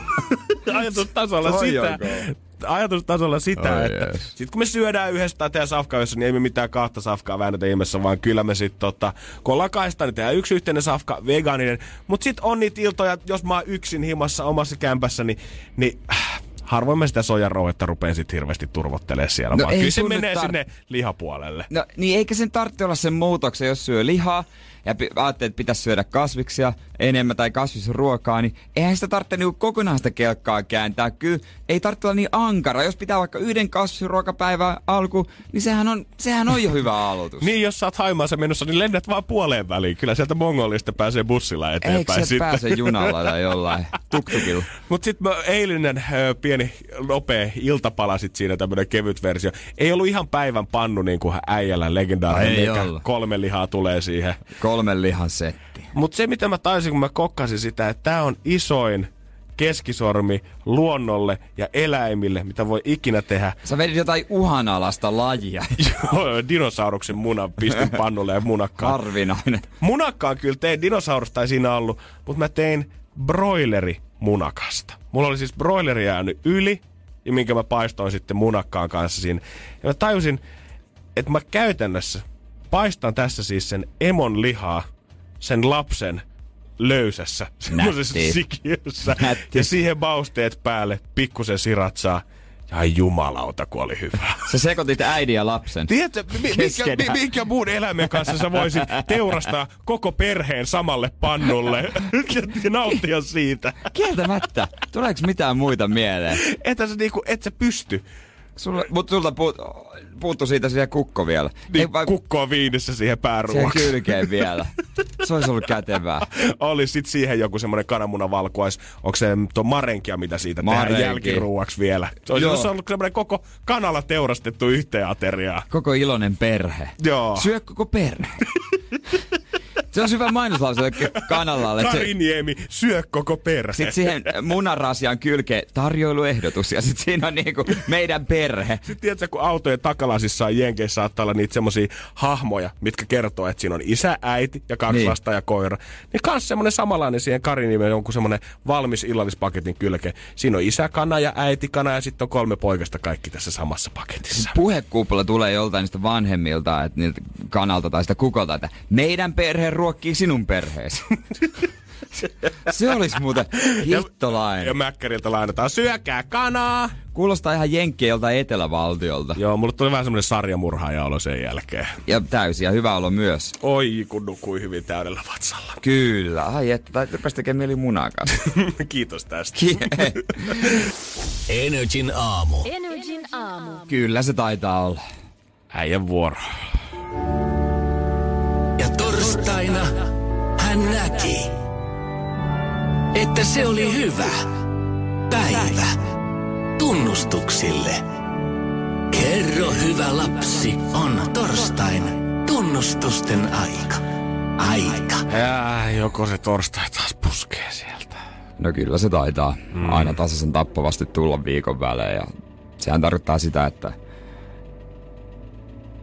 ajatustasolla sitä, on. Ajatustasolla sitä, Oi että jees. sit kun me syödään yhdessä tai tehdään safkaa yhdessä, niin ei me mitään kahta safkaa väännetä ihmeessä, vaan kyllä me sit tota, kun ollaan kahdestaan, niin tehdään yksi yhteinen safka, vegaaninen. Mut sit on niitä iltoja, jos mä oon yksin himassa omassa kämpässä, niin, niin äh, harvoin mä sitä sojarouhetta rupeen sit hirveästi turvottelee siellä, No vaan kyllä se menee tar- sinne lihapuolelle. No niin eikä sen tarvitse olla sen muutoksen, jos syö lihaa ja ajattelee, että pitäisi syödä kasviksia enemmän tai kasvisruokaa, niin eihän sitä tarvitse niinku kokonaan sitä kelkkaa kääntää. Kyllä ei tarvitse olla niin ankara. Jos pitää vaikka yhden kasvisruokapäivän alku, niin sehän on, sehän on jo hyvä aloitus. Niin, jos sä oot Haimaassa menossa, niin lennät vaan puoleen väliin. Kyllä sieltä Mongolista pääsee bussilla Eikö eteenpäin se pääse junalla tai jollain tuktukilla? Mutta sitten eilinen ö, pieni nopea iltapala sit siinä tämmönen kevyt versio. Ei ollut ihan päivän pannu niin kuin äijällä legendaarinen, Ei kolme lihaa tulee siihen. Kolmen lihan setti. Mutta se mitä mä taisin, kun mä kokkasin sitä, että tää on isoin keskisormi luonnolle ja eläimille, mitä voi ikinä tehdä. Sä vedit jotain uhanalasta lajia. Joo, dinosauruksen munan pistin pannulle ja munakkaan. Harvinainen. Munakkaan kyllä tein, dinosaurus ei siinä ollut, mutta mä tein broileri munakasta. Mulla oli siis broileri jäänyt yli, ja minkä mä paistoin sitten munakkaan kanssa siinä. Ja mä tajusin, että mä käytännössä paistan tässä siis sen emon lihaa, sen lapsen löysässä, semmoisessa sikiössä. Nätti. Ja siihen mausteet päälle, pikkusen siratsaa. Ja jumalauta, kun oli hyvä. Sä sekoitit äidin ja lapsen. Tiedätkö, mi- mikä, Keskenään. mi- minkä muun eläimen kanssa sä voisit teurastaa koko perheen samalle pannulle ja nauttia siitä? Kieltämättä. Tuleeko mitään muita mieleen? Että sä niinku, et sä pysty. Sulla, mut sulta puut, puuttu siitä siihen kukko vielä. Niin vai- kukkoa viinissä siihen siihen pääruoksi. kylkeen vielä. Se olisi ollut kätevää. Oli sit siihen joku semmonen kananmunavalkuais. Onko se tuo marenkia, mitä siitä Marenki. tehdään jälkiruuaksi vielä? Se olisi Joo. ollut semmonen koko kanalla teurastettu yhteen ateriaa. Koko iloinen perhe. Joo. Syö koko perhe. Se on hyvä mainoslause kanalalle. että se- Kari Niemi, syö koko perhe. Sitten siihen munarasian kylkeen tarjoiluehdotus ja sitten siinä on niinku meidän perhe. Sitten tiedätkö, kun autojen takalasissa on Jenkeissä saattaa olla niitä semmosia hahmoja, mitkä kertoo, että siinä on isä, äiti ja kaksi Niin. lasta ja koira. Niin kans semmonen samanlainen siihen Karinimeen jonkun semmonen valmis illallispaketin kylkeen. Siinä on isä kana ja äiti kana ja sitten on kolme poikasta kaikki tässä samassa paketissa. Puhekuupulla tulee joltain niistä vanhemmilta, että niiltä kanalta tai sitä kukolta, että meidän perhe ruokkii sinun perheesi. Se olisi muuten hittolainen. Ja Mäkkäriltä lainataan, syökää kanaa! Kuulostaa ihan jenkkiä joltain etelävaltiolta. Joo, mulle tuli vähän semmonen sarjamurhaaja olo sen jälkeen. Ja täysin ja hyvä olo myös. Oi, kun nukui hyvin täydellä vatsalla. Kyllä. Ai että, tai rupesi tekemään mieli munaa. Kiitos tästä. Energin aamu. Energin aamu. Kyllä se taitaa olla. Äijän vuoro. Torstaina hän näki, että se oli hyvä päivä tunnustuksille. Kerro hyvä lapsi, on torstain tunnustusten aika. Aika. Ja joko se torstai taas puskee sieltä. No kyllä se taitaa mm. aina tasaisen tappavasti tulla viikon välein ja sehän tarkoittaa sitä, että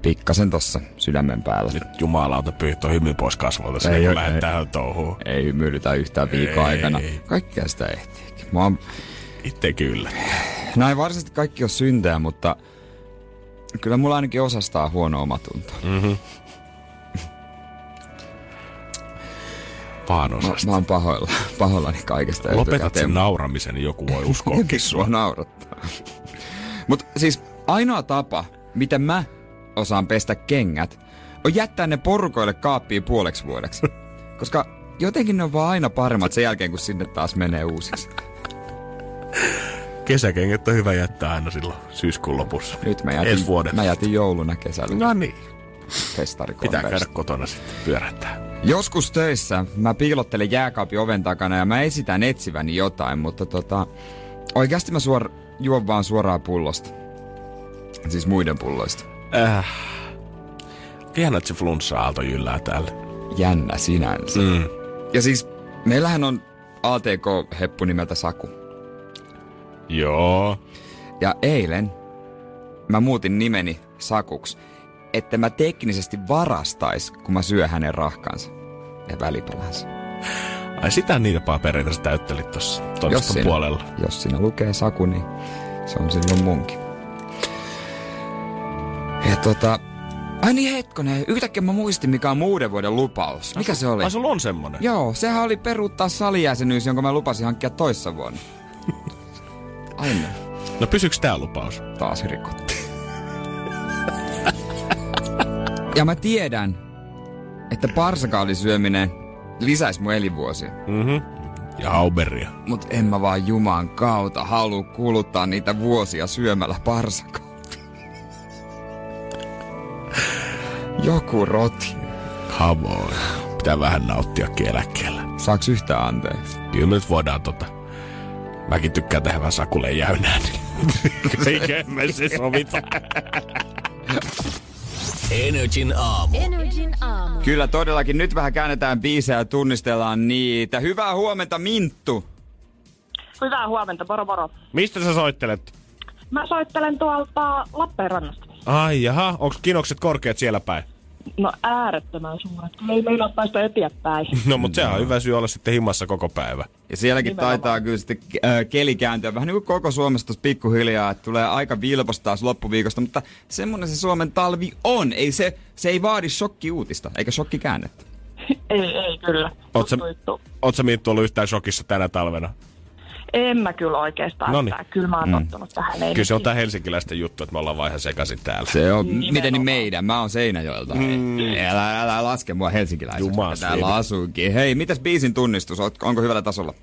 pikkasen tossa sydämen päällä. Nyt jumalauta pyyhtö hymy pois kasvoilta Ei sen, kun lähdet ei. tähän touhuun. Ei hymyilytä yhtään viikon Ei. aikana. Kaikkea sitä ehtii. Mä oon, Itse kyllä. ei varsinaisesti kaikki ole syntejä, mutta kyllä mulla ainakin osastaa huono omatunto. Mm. Vaan Mä, osasta. mä oon pahoilla, pahoillani kaikesta Lopetat sen nauramisen, joku voi Sua sua. naurattaa. Mutta siis ainoa tapa, miten mä osaan pestä kengät, on jättää ne porukoille kaappiin puoleksi vuodeksi. Koska jotenkin ne on vaan aina paremmat sen jälkeen, kun sinne taas menee uusiksi. Kesäkengät on hyvä jättää aina silloin syyskuun lopussa. Nyt mä jätin, vuoden. mä jätin jouluna kesällä No niin. Pitää käydä kotona sitten pyörättää. Joskus töissä mä piilottelen jääkaapin oven takana ja mä esitän etsiväni jotain, mutta tota, oikeasti mä suor, juon vaan suoraan pullosta. Siis muiden pulloista. Äh. Ihana, että se flunssa-aalto jyllää täällä. Jännä sinänsä. Mm. Ja siis meillähän on ATK-heppu nimeltä Saku. Joo. Ja eilen mä muutin nimeni Sakuks, että mä teknisesti varastais, kun mä syö hänen rahkansa ja välipalansa. Ai sitä niitä papereita sä täyttelit toimiston siinä, puolella. jos siinä lukee Saku, niin se on silloin munkin. Ja tota... Ai niin hetkonen, yhtäkkiä mä muistin mikä on muuden vuoden lupaus. Mikä se oli? Ai sulla on semmonen? Joo, sehän oli peruuttaa salijäsenyys, jonka mä lupasin hankkia toissa vuonna. Aina. No pysyks tää lupaus? Taas rikottiin. ja mä tiedän, että parsakaalisyöminen lisäisi mun elinvuosia. Mhm. Ja Auberia. Mut en mä vaan Juman kautta halua kuluttaa niitä vuosia syömällä parsakautta. Joku roti. Come on. Pitää vähän nauttia eläkkeellä. Saaks yhtään anteeksi? Kyllä me nyt voidaan tota... Mäkin tykkään tehdä vähän sakulle jäynää, niin... Eikä me se sovita. Energin aamu. Energin aamu. Kyllä todellakin. Nyt vähän käännetään biisejä ja tunnistellaan niitä. Hyvää huomenta Minttu. Hyvää huomenta, moro moro. Mistä sä soittelet? Mä soittelen tuolta Lappeenrannasta. Ai jaha, onks kinokset korkeat siellä päin? No äärettömän suuret. Kyllä ei meillä päästä eteenpäin. No mut sehän on hyvä syy olla sitten himassa koko päivä. Ja sielläkin Nimenomaan. taitaa kyllä sitten äh, keli kääntyä vähän niin kuin koko Suomessa tuossa pikkuhiljaa, että tulee aika vilpas taas loppuviikosta, mutta semmonen se Suomen talvi on. Ei se, se ei vaadi shokkiuutista, eikä shokkikäännettä. ei, ei kyllä. Oot sä, Juttu, juttu. oot sä Minttu ollut yhtään shokissa tänä talvena? En mä kyllä oikeastaan. Noniin. Kyllä mä oon tottunut tähän. Ei Kyllä se on tää helsinkiläisten juttu, että me ollaan vaan ihan sekaisin täällä. Se on, Nimenomaan. miten niin meidän? Mä oon Seinäjoelta. Mm. Älä, älä laske mua helsinkiläiseksi, Jumas täällä veli. asuukin. Hei, mitäs biisin tunnistus? Onko hyvällä tasolla?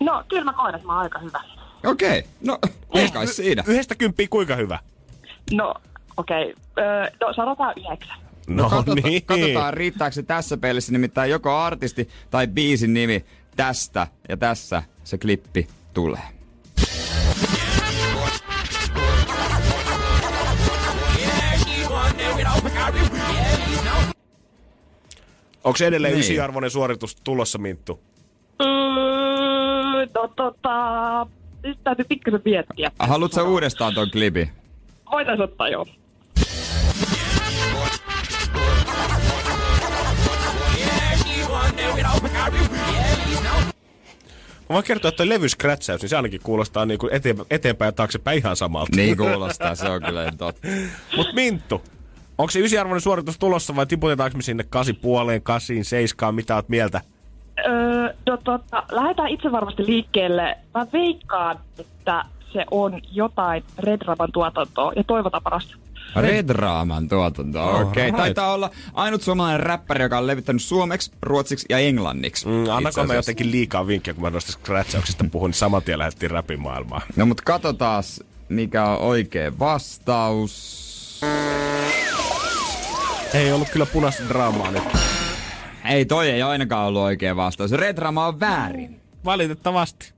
No, kyllä mä koen, että mä oon aika hyvä. Okei, okay. no ei kai siinä. Yhdestä kymppiä kuinka hyvä? No, okei. Okay. Öö, no, sanotaan yhdeksän. No, Katsotaan, niin. katsotaan, riittääkö se tässä pelissä nimittäin joko artisti tai biisin nimi tästä ja tässä se klippi tulee. Onko edelleen Niin. ysiarvoinen suoritus tulossa, Minttu? Öö, no, tota... Nyt täytyy pikkasen miettiä. Haluatko uudestaan ton klipin? Voitais ottaa joo. Mä voin kertoa, että toi levyskrätsäys, niin se ainakin kuulostaa niinku eteen, eteenpäin ja taaksepäin ihan samalta. Niin kuulostaa, se on kyllä totta. Mut Minttu, onko se ysiarvoinen suoritus tulossa vai tiputetaanko me sinne kasi puoleen, kasiin, seiskaan, mitä oot mieltä? Öö, no, tota, lähdetään itse varmasti liikkeelle. Mä veikkaan, että se on jotain Red Raban tuotantoa ja toivotaan parasta. Red Raaman tuotanto, okei. Okay. Alright. Taitaa olla ainut suomalainen räppäri, joka on levittänyt suomeksi, ruotsiksi ja englanniksi. Mm, annako mä jotenkin liikaa vinkkiä, kun mä noista scratchauksista puhun, niin saman tien lähdettiin räpimaailmaan. No mut katsotaan, mikä on oikea vastaus. Ei ollut kyllä punaista draamaa nyt. Ei, toi ei ainakaan ollut oikea vastaus. Red Rama on väärin. Valitettavasti.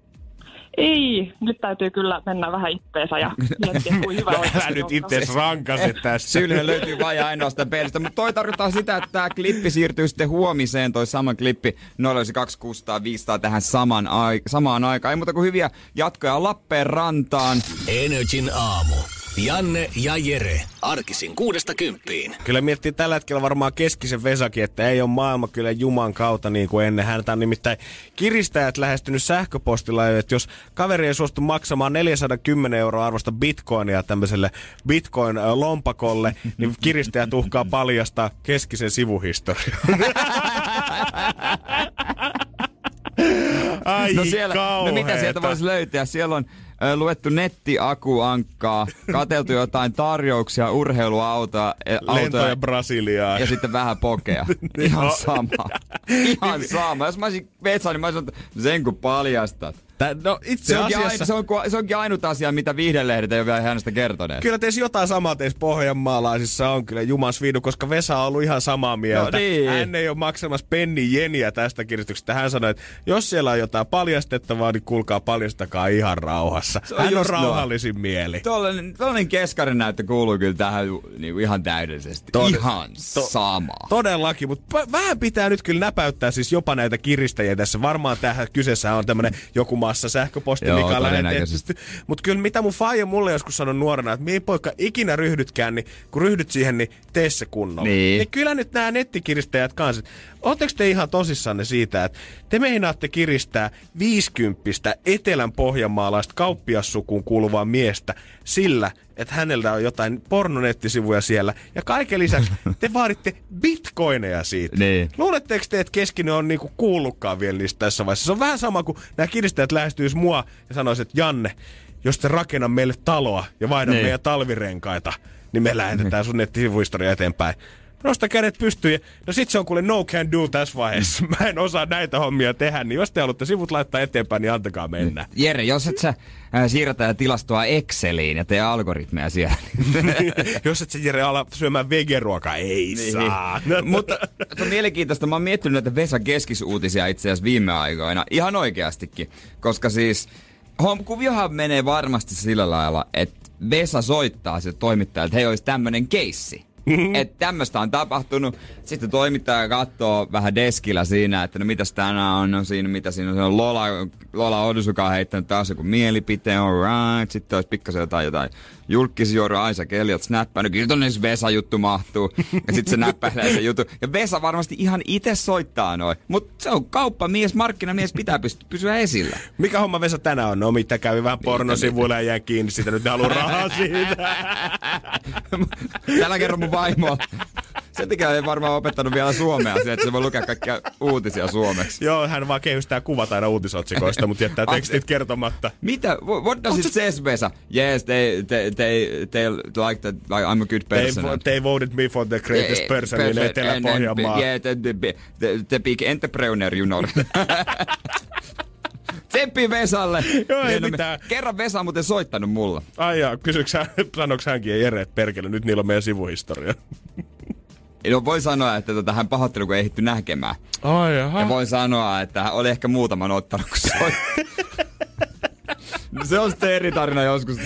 Ei, nyt täytyy kyllä mennä vähän itteensä ja miettiä, kuin hyvä Älä oikeasti nyt on. itse rankaset tästä. Syyllinen löytyy vain ainoastaan pelistä, mutta toi tarkoittaa sitä, että tämä klippi siirtyy sitten huomiseen, toi sama klippi 092 500 tähän saman ai- samaan aikaan. Ei muuta kuin hyviä jatkoja Lappeenrantaan. Energin aamu. Janne ja Jere. Arkisin kuudesta kymppiin. Kyllä miettii tällä hetkellä varmaan keskisen Vesakin, että ei ole maailma kyllä Juman kautta niin kuin ennen. Häntä on nimittäin kiristäjät lähestynyt sähköpostilla, että jos kaveri ei suostu maksamaan 410 euroa arvosta bitcoinia tämmöiselle bitcoin-lompakolle, niin kiristäjät uhkaa paljastaa keskisen sivuhistorian. Ai No, siellä, no mitä sieltä voisi löytää? Siellä on luettu nettiakuankkaa, katseltu jotain tarjouksia, urheiluautoa, e, Lentoja autoja Brasiliaan. ja sitten vähän pokea. Ihan sama. Ihan sama. Jos mä olisin Vetsa, niin mä olisin, että sen kun paljastat. Tää, no itse Se onkin, asiassa... aina, se, on, se onkin ainut asia, mitä viihdelehdet ei ole vielä hänestä kertoneet. Kyllä teissä jotain samaa teissä pohjanmaalaisissa on kyllä Jumas Viidu, koska Vesa on ollut ihan samaa mieltä. No niin. Hän ei ole maksamassa penni jeniä tästä kirjoituksesta. Hän sanoi, että jos siellä on jotain paljastettavaa, niin kuulkaa paljastakaa ihan rauhassa. Se on Hän on rauhallisin mieli. Tollainen, tollainen keskarin näyttö kuuluu kyllä tähän niin kuin ihan täydellisesti. Tod- ihan to- sama. Todellakin, mutta p- vähän pitää nyt kyllä näpäyttää siis jopa näitä kiristäjiä tässä. Varmaan tähän kyseessä on tämmönen joku massa sähköposti, Joo, mikä on todennäköisesti. lähetetty. Mutta kyllä mitä mun faija mulle joskus sanoi nuorena, että me poika ikinä ryhdytkään, niin kun ryhdyt siihen, niin tee se kunnolla. Niin. niin kyllä nyt nämä nettikiristäjät kanssa. Oletteko te ihan tosissanne siitä, että te meinaatte kiristää 50 etelän pohjanmaalaista kauppiassukuun kuuluvaa miestä sillä, että hänellä on jotain pornonettisivuja siellä. Ja kaiken lisäksi te vaaditte bitcoineja siitä. Niin. Luuletteko te, että keskinen on niinku kuullutkaan vielä niistä tässä vaiheessa? Se on vähän sama kuin nämä kiristäjät lähestyis mua ja sanois, että Janne, jos te rakenna meille taloa ja vaihda Niin. meidän talvirenkaita, niin me lähetetään sun nettisivuhistoria eteenpäin. Nosta kädet pystyyn. ja- No sit se on kuule no can do tässä vaiheessa. Mä en osaa näitä hommia tehdä, niin jos te haluatte sivut laittaa eteenpäin, niin antakaa mennä. Jere, jos et sä äh, siirrä tätä tilastoa Exceliin ja tee algoritmeja siellä. jos et sä Jere ala syömään vegeruokaa, ei niin. saa. Mutta on mielenkiintoista. Mä oon miettinyt näitä Vesa keskisuutisia itse asiassa viime aikoina. Ihan oikeastikin. Koska siis kuviohan menee varmasti sillä lailla, että Vesa soittaa se toimittaja, että hei olisi tämmönen keissi. että tämmöistä on tapahtunut. Sitten toimittaja katsoo vähän deskillä siinä, että no mitäs tänään on, no siinä mitä siinä on. Se on Lola, Lola Odusuka heittänyt taas joku mielipiteen, alright. Sitten olisi pikkasen jotain, jotain julkisjuoru Aisa snappaa. No kyllä tonne Vesa-juttu mahtuu. Ja sitten se näppäilee se juttu. Ja Vesa varmasti ihan itse soittaa noin. Mutta se on kauppamies, markkinamies, pitää pysty, pysyä esillä. Mikä homma Vesa tänään on? No mitä kävi vähän pornosivuilla ja jäi kiinni siitä, nyt haluaa rahaa siitä. Tällä kerran mun vaimo. Sen takia ei varmaan opettanut vielä suomea, se, että se voi lukea kaikkia uutisia suomeksi. Joo, hän vaan kehystää kuvat aina uutisotsikoista, mutta jättää tekstit kertomatta. Mitä? Wh- What does it says, Vesa? Yes, they, they, they, they like that, like I'm a good They, person. vo- they voted me for the greatest Eh, person in Etelä-Pohjanmaa. Yeah, the, the, the, the big entrepreneur, you know. Tsemppi Vesalle. Joo, ei Niin, no, mitään. Kerran Vesa on muuten soittanut mulla. Ai jaa, kysyks hän, sanoks hänkin, Jere, perkele, nyt niillä on meidän sivuhistoria. No, voi sanoa, että tota, hän pahoitteli, kun ei ehditty näkemään. Ai jaha. Ja voin sanoa, että hän oli ehkä muutaman ottanut, kun soitti. No, se on sitten eri tarina joskus.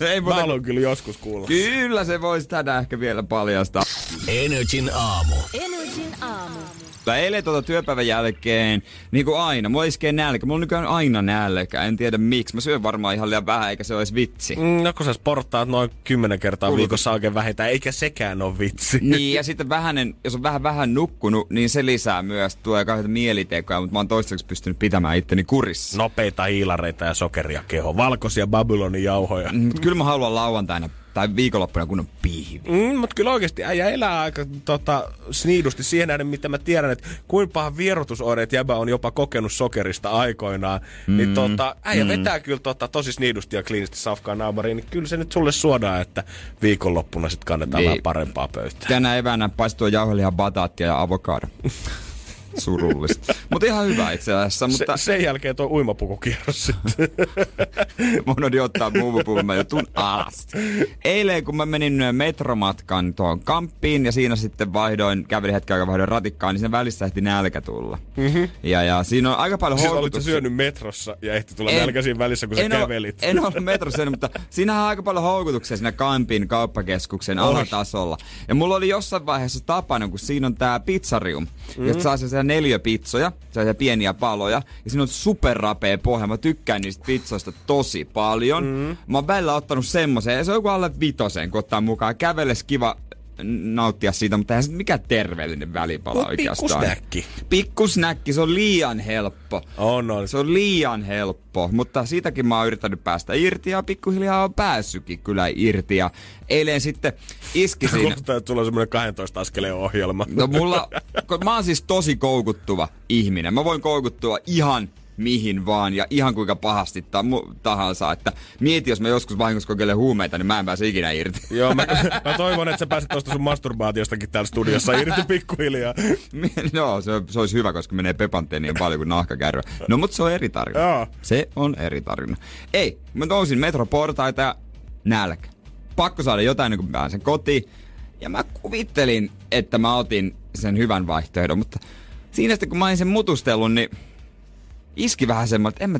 Ei Mä muuta, haluan kyllä joskus kuulla. kyllä se voisi tänään ehkä vielä paljastaa. Energin aamu. Energin aamu. Mutta eilen tuota työpäivän jälkeen, niin kuin aina, mulla iskee nälkä. Mulla on nykyään aina nälkä, en tiedä miksi. Mä syön varmaan ihan liian vähän, eikä se olisi vitsi. Mm, No kun sä sporttaat noin kymmenen kertaa viikossa oikein vähintään, eikä sekään ole vitsi. Niin, ja sitten vähänen, jos on vähän vähän nukkunut, niin se lisää myös. Tulee kauheita mielitekoja, mutta mä oon toistaiseksi pystynyt pitämään itteni kurissa. Nopeita hiilareita ja sokeria keho. Valkoisia Babylonin jauhoja. Mm, Mutta kyllä mä haluan lauantaina tai viikonloppuna kun on pihvi. Mm, mutta kyllä oikeasti äijä elää aika tota, sniidusti siihen nähden, mitä mä tiedän, että kuinka pahan vierotusoireet jäbä on jopa kokenut sokerista aikoinaan. Mm, niin tota, äijä mm. vetää kyllä tota, tosi sniidusti ja kliinisesti safkaa naamariin, niin kyllä se nyt sulle suodaan, että viikonloppuna sitten kannetaan Niin. vähän parempaa pöytää. Tänä eväänä paistuu jauhelihan bataattia ja avokado. Surullista. Mutta ihan hyvä itse asiassa. Se, Mutta sen jälkeen tuo uimapukukierros sitten. mun on ottaa muuvupuvun, mä jutun alas. Eilen kun mä menin metromatkan tuohon kamppiin ja siinä sitten vaihdoin, kävelin hetken aikaa vaihdoin ratikkaan, niin siinä välissä ehti nälkä tulla. Mm-hmm. Ja, ja siinä on aika paljon siis houkutuksia. syönyt metrossa ja ehti tulla En- nälkä siinä välissä, kun sä kävelit. en ollut metrossa, mutta siinähän on aika paljon houkutuksia siinä Kampin kauppakeskuksen Oi. alatasolla. Ja mulla oli jossain vaiheessa tapana, kun siinä on tää pizzarium, mm. josta saa sellaisia neliöpizzoja, sellaisia pieniä paloja, ja siinä on superrapea pohja. Mä tykkään niistä pizzoista tosi paljon. Mm. Mä oon välillä ottanut semmoisen, ja se on joku alle vitosen, kun ottaa mukaan. Käveles kiva nauttia siitä, mutta eihän se mikään terveellinen välipala Mut oikeastaan. pikkusnäkki. Pikkusnäkki, se on liian helppo. On, on. Se on liian helppo, mutta siitäkin mä oon yrittänyt päästä irti ja pikkuhiljaa on päässytkin kyllä irti. Ja eilen sitten iski siinä. Kuulostaa, että sulla on semmoinen 12 askeleen ohjelma. No mulla, mä oon siis tosi koukuttuva ihminen. Mä voin koukuttua ihan mihin vaan ja ihan kuinka pahasti ta- mu- tahansa. Että mieti, jos mä joskus vahingossa kokeilen huumeita, niin mä en pääse ikinä irti. Joo, mä, mä, toivon, että sä pääset tuosta sun masturbaatiostakin täällä studiossa irti pikkuhiljaa. no, se, se olisi hyvä, koska menee pepanteen niin paljon kuin nahkakärry. No, mutta se on eri tarina. Joo. Se on eri tarina. Ei, mä nousin metroportaita ja nälkä. Pakko saada jotain, niin kun pääsen kotiin. Ja mä kuvittelin, että mä otin sen hyvän vaihtoehdon, mutta siinä sitten kun mä olin sen mutustellut, niin iski vähän semmoinen, että en mä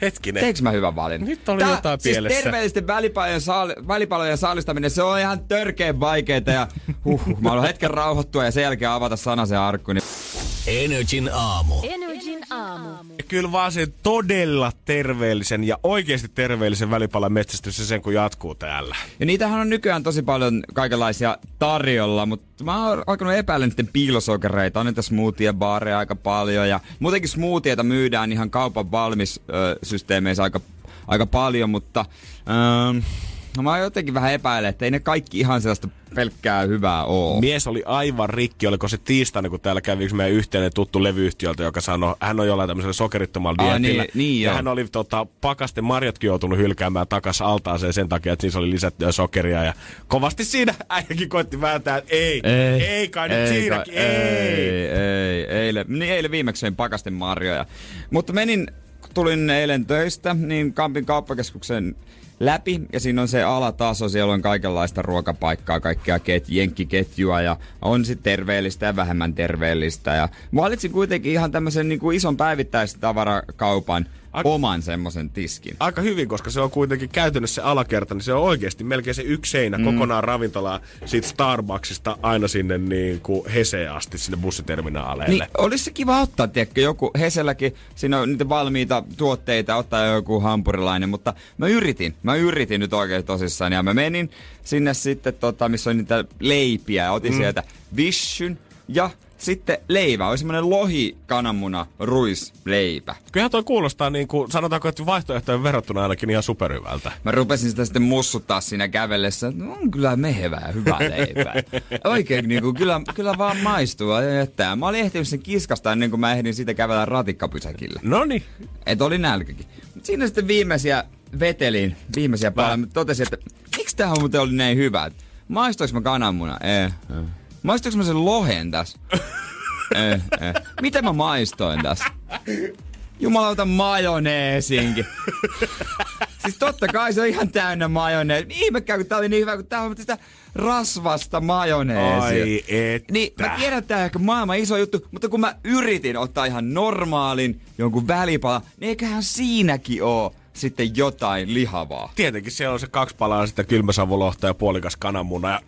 Hetkinen. Teekö mä hyvän valinnan? Nyt oli jotain siis pielessä. terveellisten välipalojen, saali, välipalojen saalistaminen, se on ihan törkeen vaikeeta ja huh, mä haluan hetken rauhoittua ja sen jälkeen avata sanasen arkku. Niin... Energin aamu. Energin aamu. Kyllä vaan sen todella terveellisen ja oikeasti terveellisen välipalan metsästys ja sen kun jatkuu täällä. Ja niitähän on nykyään tosi paljon kaikenlaisia tarjolla, mutta mä oon alkanut epäillä niiden piilosokereita. On niitä smoothie baareja aika paljon ja muutenkin smoothieita myydään ihan kaupan valmis ö, systeemeissä aika, aika paljon, mutta ö, no mä jotenkin vähän epäilen, että ei ne kaikki ihan sellaista pelkkää hyvää oo. Mies oli aivan rikki, oliko se tiistaina, kun täällä kävi yksi meidän yhteinen tuttu levyyhtiöltä, joka sanoi, hän on jollain tämmöisellä sokerittomalla Aa, dietillä. niin- niin ja joo. hän oli tota, pakasten marjatkin joutunut hylkäämään takas altaaseen sen takia, että siinä oli lisättyä sokeria. Ja kovasti siinä äijäkin koitti vääntää, että ei, ei, ei kai nyt siinäkin, ei. ei, ei, eilen, niin eilen viimeksi söin pakasten marjoja. Mutta menin, kun tulin eilen töistä, niin Kampin kauppakeskuksen läpi ja siinä on se alataso, siellä on kaikenlaista ruokapaikkaa, kaikkea ket, jenkkiketjua ja on sitten terveellistä ja vähemmän terveellistä. Ja valitsin kuitenkin ihan tämmöisen niin ison päivittäistavarakaupan Ak- oman semmoisen tiskin. Aika hyvin, koska se on kuitenkin käytännössä se alakerta, niin se on oikeasti melkein se yksi seinä mm. kokonaan ravintolaa siitä Starbucksista aina sinne niin kuin Heseen asti sinne bussiterminaaleille. Niin, olisi se kiva ottaa, tiedätkö, joku Heselläkin, siinä on niitä valmiita tuotteita, ottaa joku hampurilainen, mutta mä yritin, mä yritin nyt oikein tosissaan, ja mä menin sinne sitten, tota, missä on niitä leipiä, ja otin mm. sieltä vishyn, ja sitten leivä, oli semmonen lohi, kananmuna, ruisleipä. Kyllähän toi kuulostaa niin kuin, sanotaanko, että vaihtoehtojen verrattuna ainakin ihan superhyvältä. Mä rupesin sitä sitten mussuttaa siinä kävellessä, että no, on kyllä mehevää ja hyvää leipää. Oikein niin kuin, kyllä, kyllä vaan maistuu jättää. Mä olin ehtinyt sen kiskasta ennen kuin mä ehdin siitä kävellä ratikkapysäkille. No niin. Et oli nälkäkin. Mut siinä sitten viimeisiä vetelin, viimeisiä. Mä totesin, että miksi tää muuten oli näin hyvä? Maistoinko mä kananmuna? Ei. Maistoinko mä sen lohen tässä? ei, ei. Mitä mä maistoin tässä? Jumalauta majoneesinkin. siis totta kai se on ihan täynnä majoneesi. Ihmekään, kun tää oli niin hyvä, kun tää on sitä rasvasta majoneesia. Ai että. Niin, mä tiedän, että tää on ehkä maailman iso juttu, mutta kun mä yritin ottaa ihan normaalin jonkun välipala, niin eiköhän siinäkin oo sitten jotain lihavaa. Tietenkin siellä on se kaksi palaa sitä kylmäsavulohta ja puolikas kananmuna ja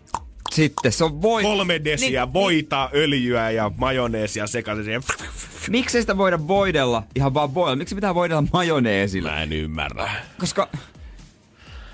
Sitten se on voi... kolme desiä Niin, voita, öljyä ja majoneesia sekaisin siihen. Miksi sitä voida voidella ihan vaan voidella? Miksi pitää voidella majoneesilla? Mä en ymmärrä. Koska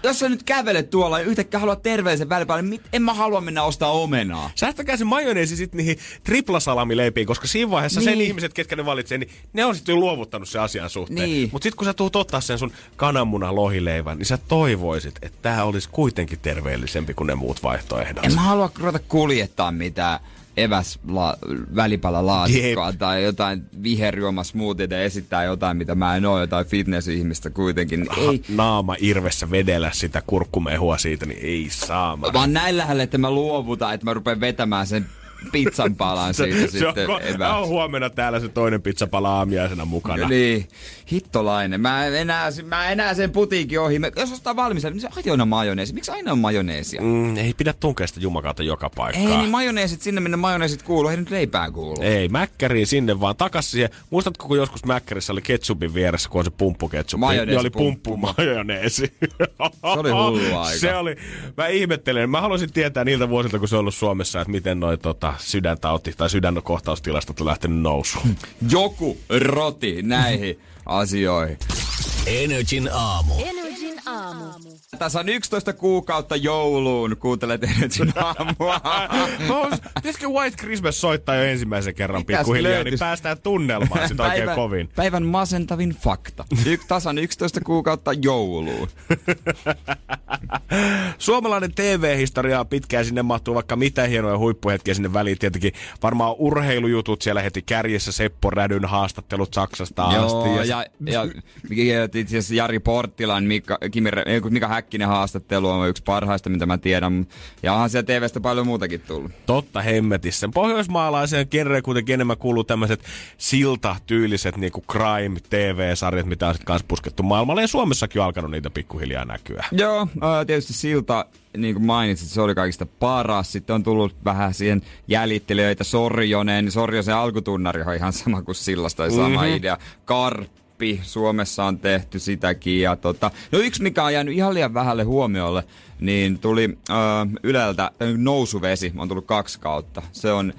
jos sä nyt kävelet tuolla ja yhtäkkiä haluat terveellisen välipalan, niin en mä halua mennä ostaa omenaa. Säästäkää se majoneesi sitten niihin triplasalamileipiin, koska siinä vaiheessa niin. sen ihmiset, ketkä ne valitsee, niin ne on sitten jo luovuttanut sen asian suhteen. Niin. Mutta sitten kun sä tuut ottaa sen sun kananmuna lohileivän, niin sä toivoisit, että tämä olisi kuitenkin terveellisempi kuin ne muut vaihtoehdot. En mä halua ruveta kuljettaa mitään eväs la, välipala laatikkoa Jep. tai jotain viherjuoma smoothieita ja esittää jotain, mitä mä en oo, jotain fitness-ihmistä kuitenkin. Niin Ha- ei, naama irvessä vedellä sitä kurkkumehua siitä, niin ei saa. vaan näin lähelle, että mä luovutan, että mä rupean vetämään sen pizzan palan se, siitä se on, sitten ko- eväs. on huomenna täällä se toinen pizzapala aamiaisena mukana. Niin, hittolainen. Mä en enää, mä en enää sen putiikin ohi. Mä- Jos ostaa valmista, niin se aina on majoneesi. Miksi aina on majoneesia? Mm, ei pidä tunkea sitä jumakautta joka paikkaan. Ei niin majoneesit sinne, minne majoneesit kuuluu. Ei nyt leipään kuulu. Ei, mäkkäriin sinne vaan takas siihen. Muistatko, kun joskus mäkkärissä oli ketsupin vieressä, kun on se pumppuketsuppi? Majoneesi niin oli pumppu. pumppu majoneesi. Se oli hullu aika. Se oli, mä ihmettelen. Mä haluaisin tietää niiltä vuosilta, kun se on ollut Suomessa, että miten noi tota, sydäntauti tai sydänkohtaustilastot on lähtenyt nousuun. Joku roti näihin asioihin. Energin aamu. Energin aamu. Tässä on 11 kuukautta jouluun. Kuuntelet Energin aamua. Pitäisikö White Christmas soittaa jo ensimmäisen kerran Mitäs pikkuhiljaa, niin löytys? päästään tunnelmaan sitä oikein kovin. Päivän masentavin fakta. Y- tasan 11 kuukautta jouluun. Suomalainen TV-historia on pitkään sinne mahtuu vaikka mitä hienoja huippuhetkiä sinne väliin. Tietenkin varmaan urheilujutut siellä heti kärjessä, Seppo Rädyn haastattelut Saksasta asti. Joo, ja, ja, ja, ja itse asiassa Jari Porttilan, Mika, Kimi, Mika Häkkinen haastattelu on yksi parhaista, mitä mä tiedän. Ja onhan siellä TVstä paljon muutakin tullut. Totta hemmetissä. Pohjoismaalaiseen genreen kuitenkin enemmän kuuluu tämmöiset siltatyyliset niinku crime-TV-sarjat, mitä on sitten kanssa puskettu maailmalle. Ja Suomessakin on alkanut niitä pikkuhiljaa näkyä. Joo, tietysti Silta, niin kuin mainitsit, se oli kaikista paras. Sitten on tullut vähän siihen jäljittelijöitä, Sorjonen. niin Sorjosen alkutunnari on ihan sama kuin Sillasta, sama mm-hmm. idea. Karppi, Suomessa on tehty sitäkin. Ja tota, no yksi, mikä on jäänyt ihan liian vähälle huomiolle, niin tuli äh, Yleltä äh, Nousuvesi, on tullut kaksi kautta. Se on